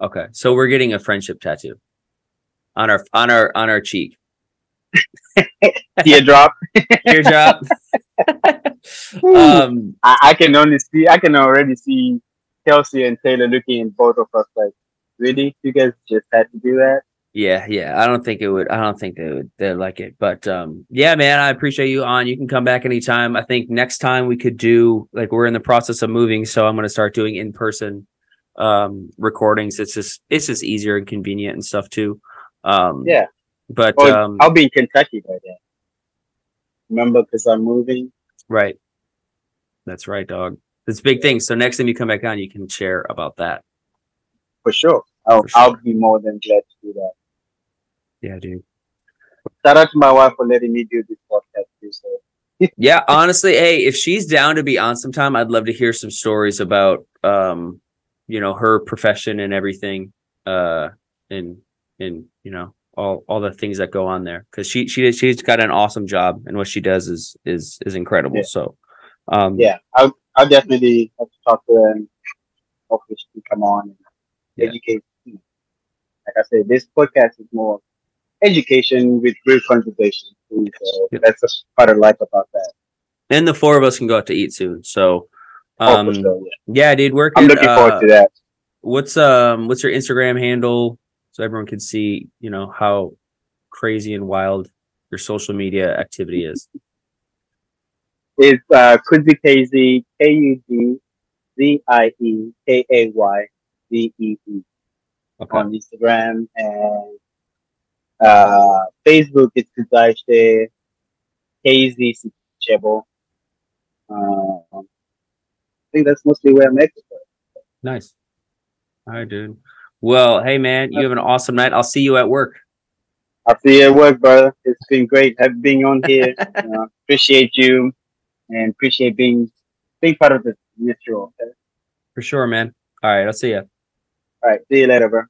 Okay, so we're getting a friendship tattoo on our on our on our cheek. Teardrop. Teardrop. um, I, I can only see. I can already see Kelsey and Taylor looking in both of us like, really? You guys just had to do that? yeah, yeah. I don't think it would. I don't think they would. They like it, but um, yeah, man. I appreciate you on. You can come back anytime. I think next time we could do like we're in the process of moving, so I'm going to start doing in person um recordings. It's just it's just easier and convenient and stuff too. Um, Yeah. But um, I'll be in Kentucky by then. Remember, because I'm moving. Right. That's right, dog. It's a big thing. So next time you come back on, you can share about that. For sure. I'll, sure. I'll be more than glad to do that. Yeah, dude. Shout out to my wife for letting me do this podcast too. So Yeah, honestly, hey, if she's down to be on sometime, I'd love to hear some stories about um, you know, her profession and everything. Uh and and you know, all all the things that go on there. Cause she she she's got an awesome job and what she does is is is incredible. Yeah. So um yeah, I'll I'll definitely have to talk to her and hopefully she can come on and Yeah. educate. Like I said, this podcast is more education with real conversation. So Yep. that's the part I like about that. and the four of us can go out to eat soon. So Oh, um for sure, yeah. yeah, dude, we're I'm looking forward to that. what's um what's your Instagram handle so everyone can see you know how crazy and wild your social media activity is. It's uh, Kudzi Kay Zee, K U D Z I E K A Y Z E E Okay. on Instagram and uh, Facebook. It's Kudzaishe KZ Sitshebo. Um, I think that's mostly where I'm at. Nice. All right, dude. Well, hey man, you have an awesome night. I'll see you at work. I'll see you at work, brother. It's been great having being on here. appreciate you and appreciate being being part of this this show. Okay? For sure, man. All right, I'll see you. All right, see you later, bro.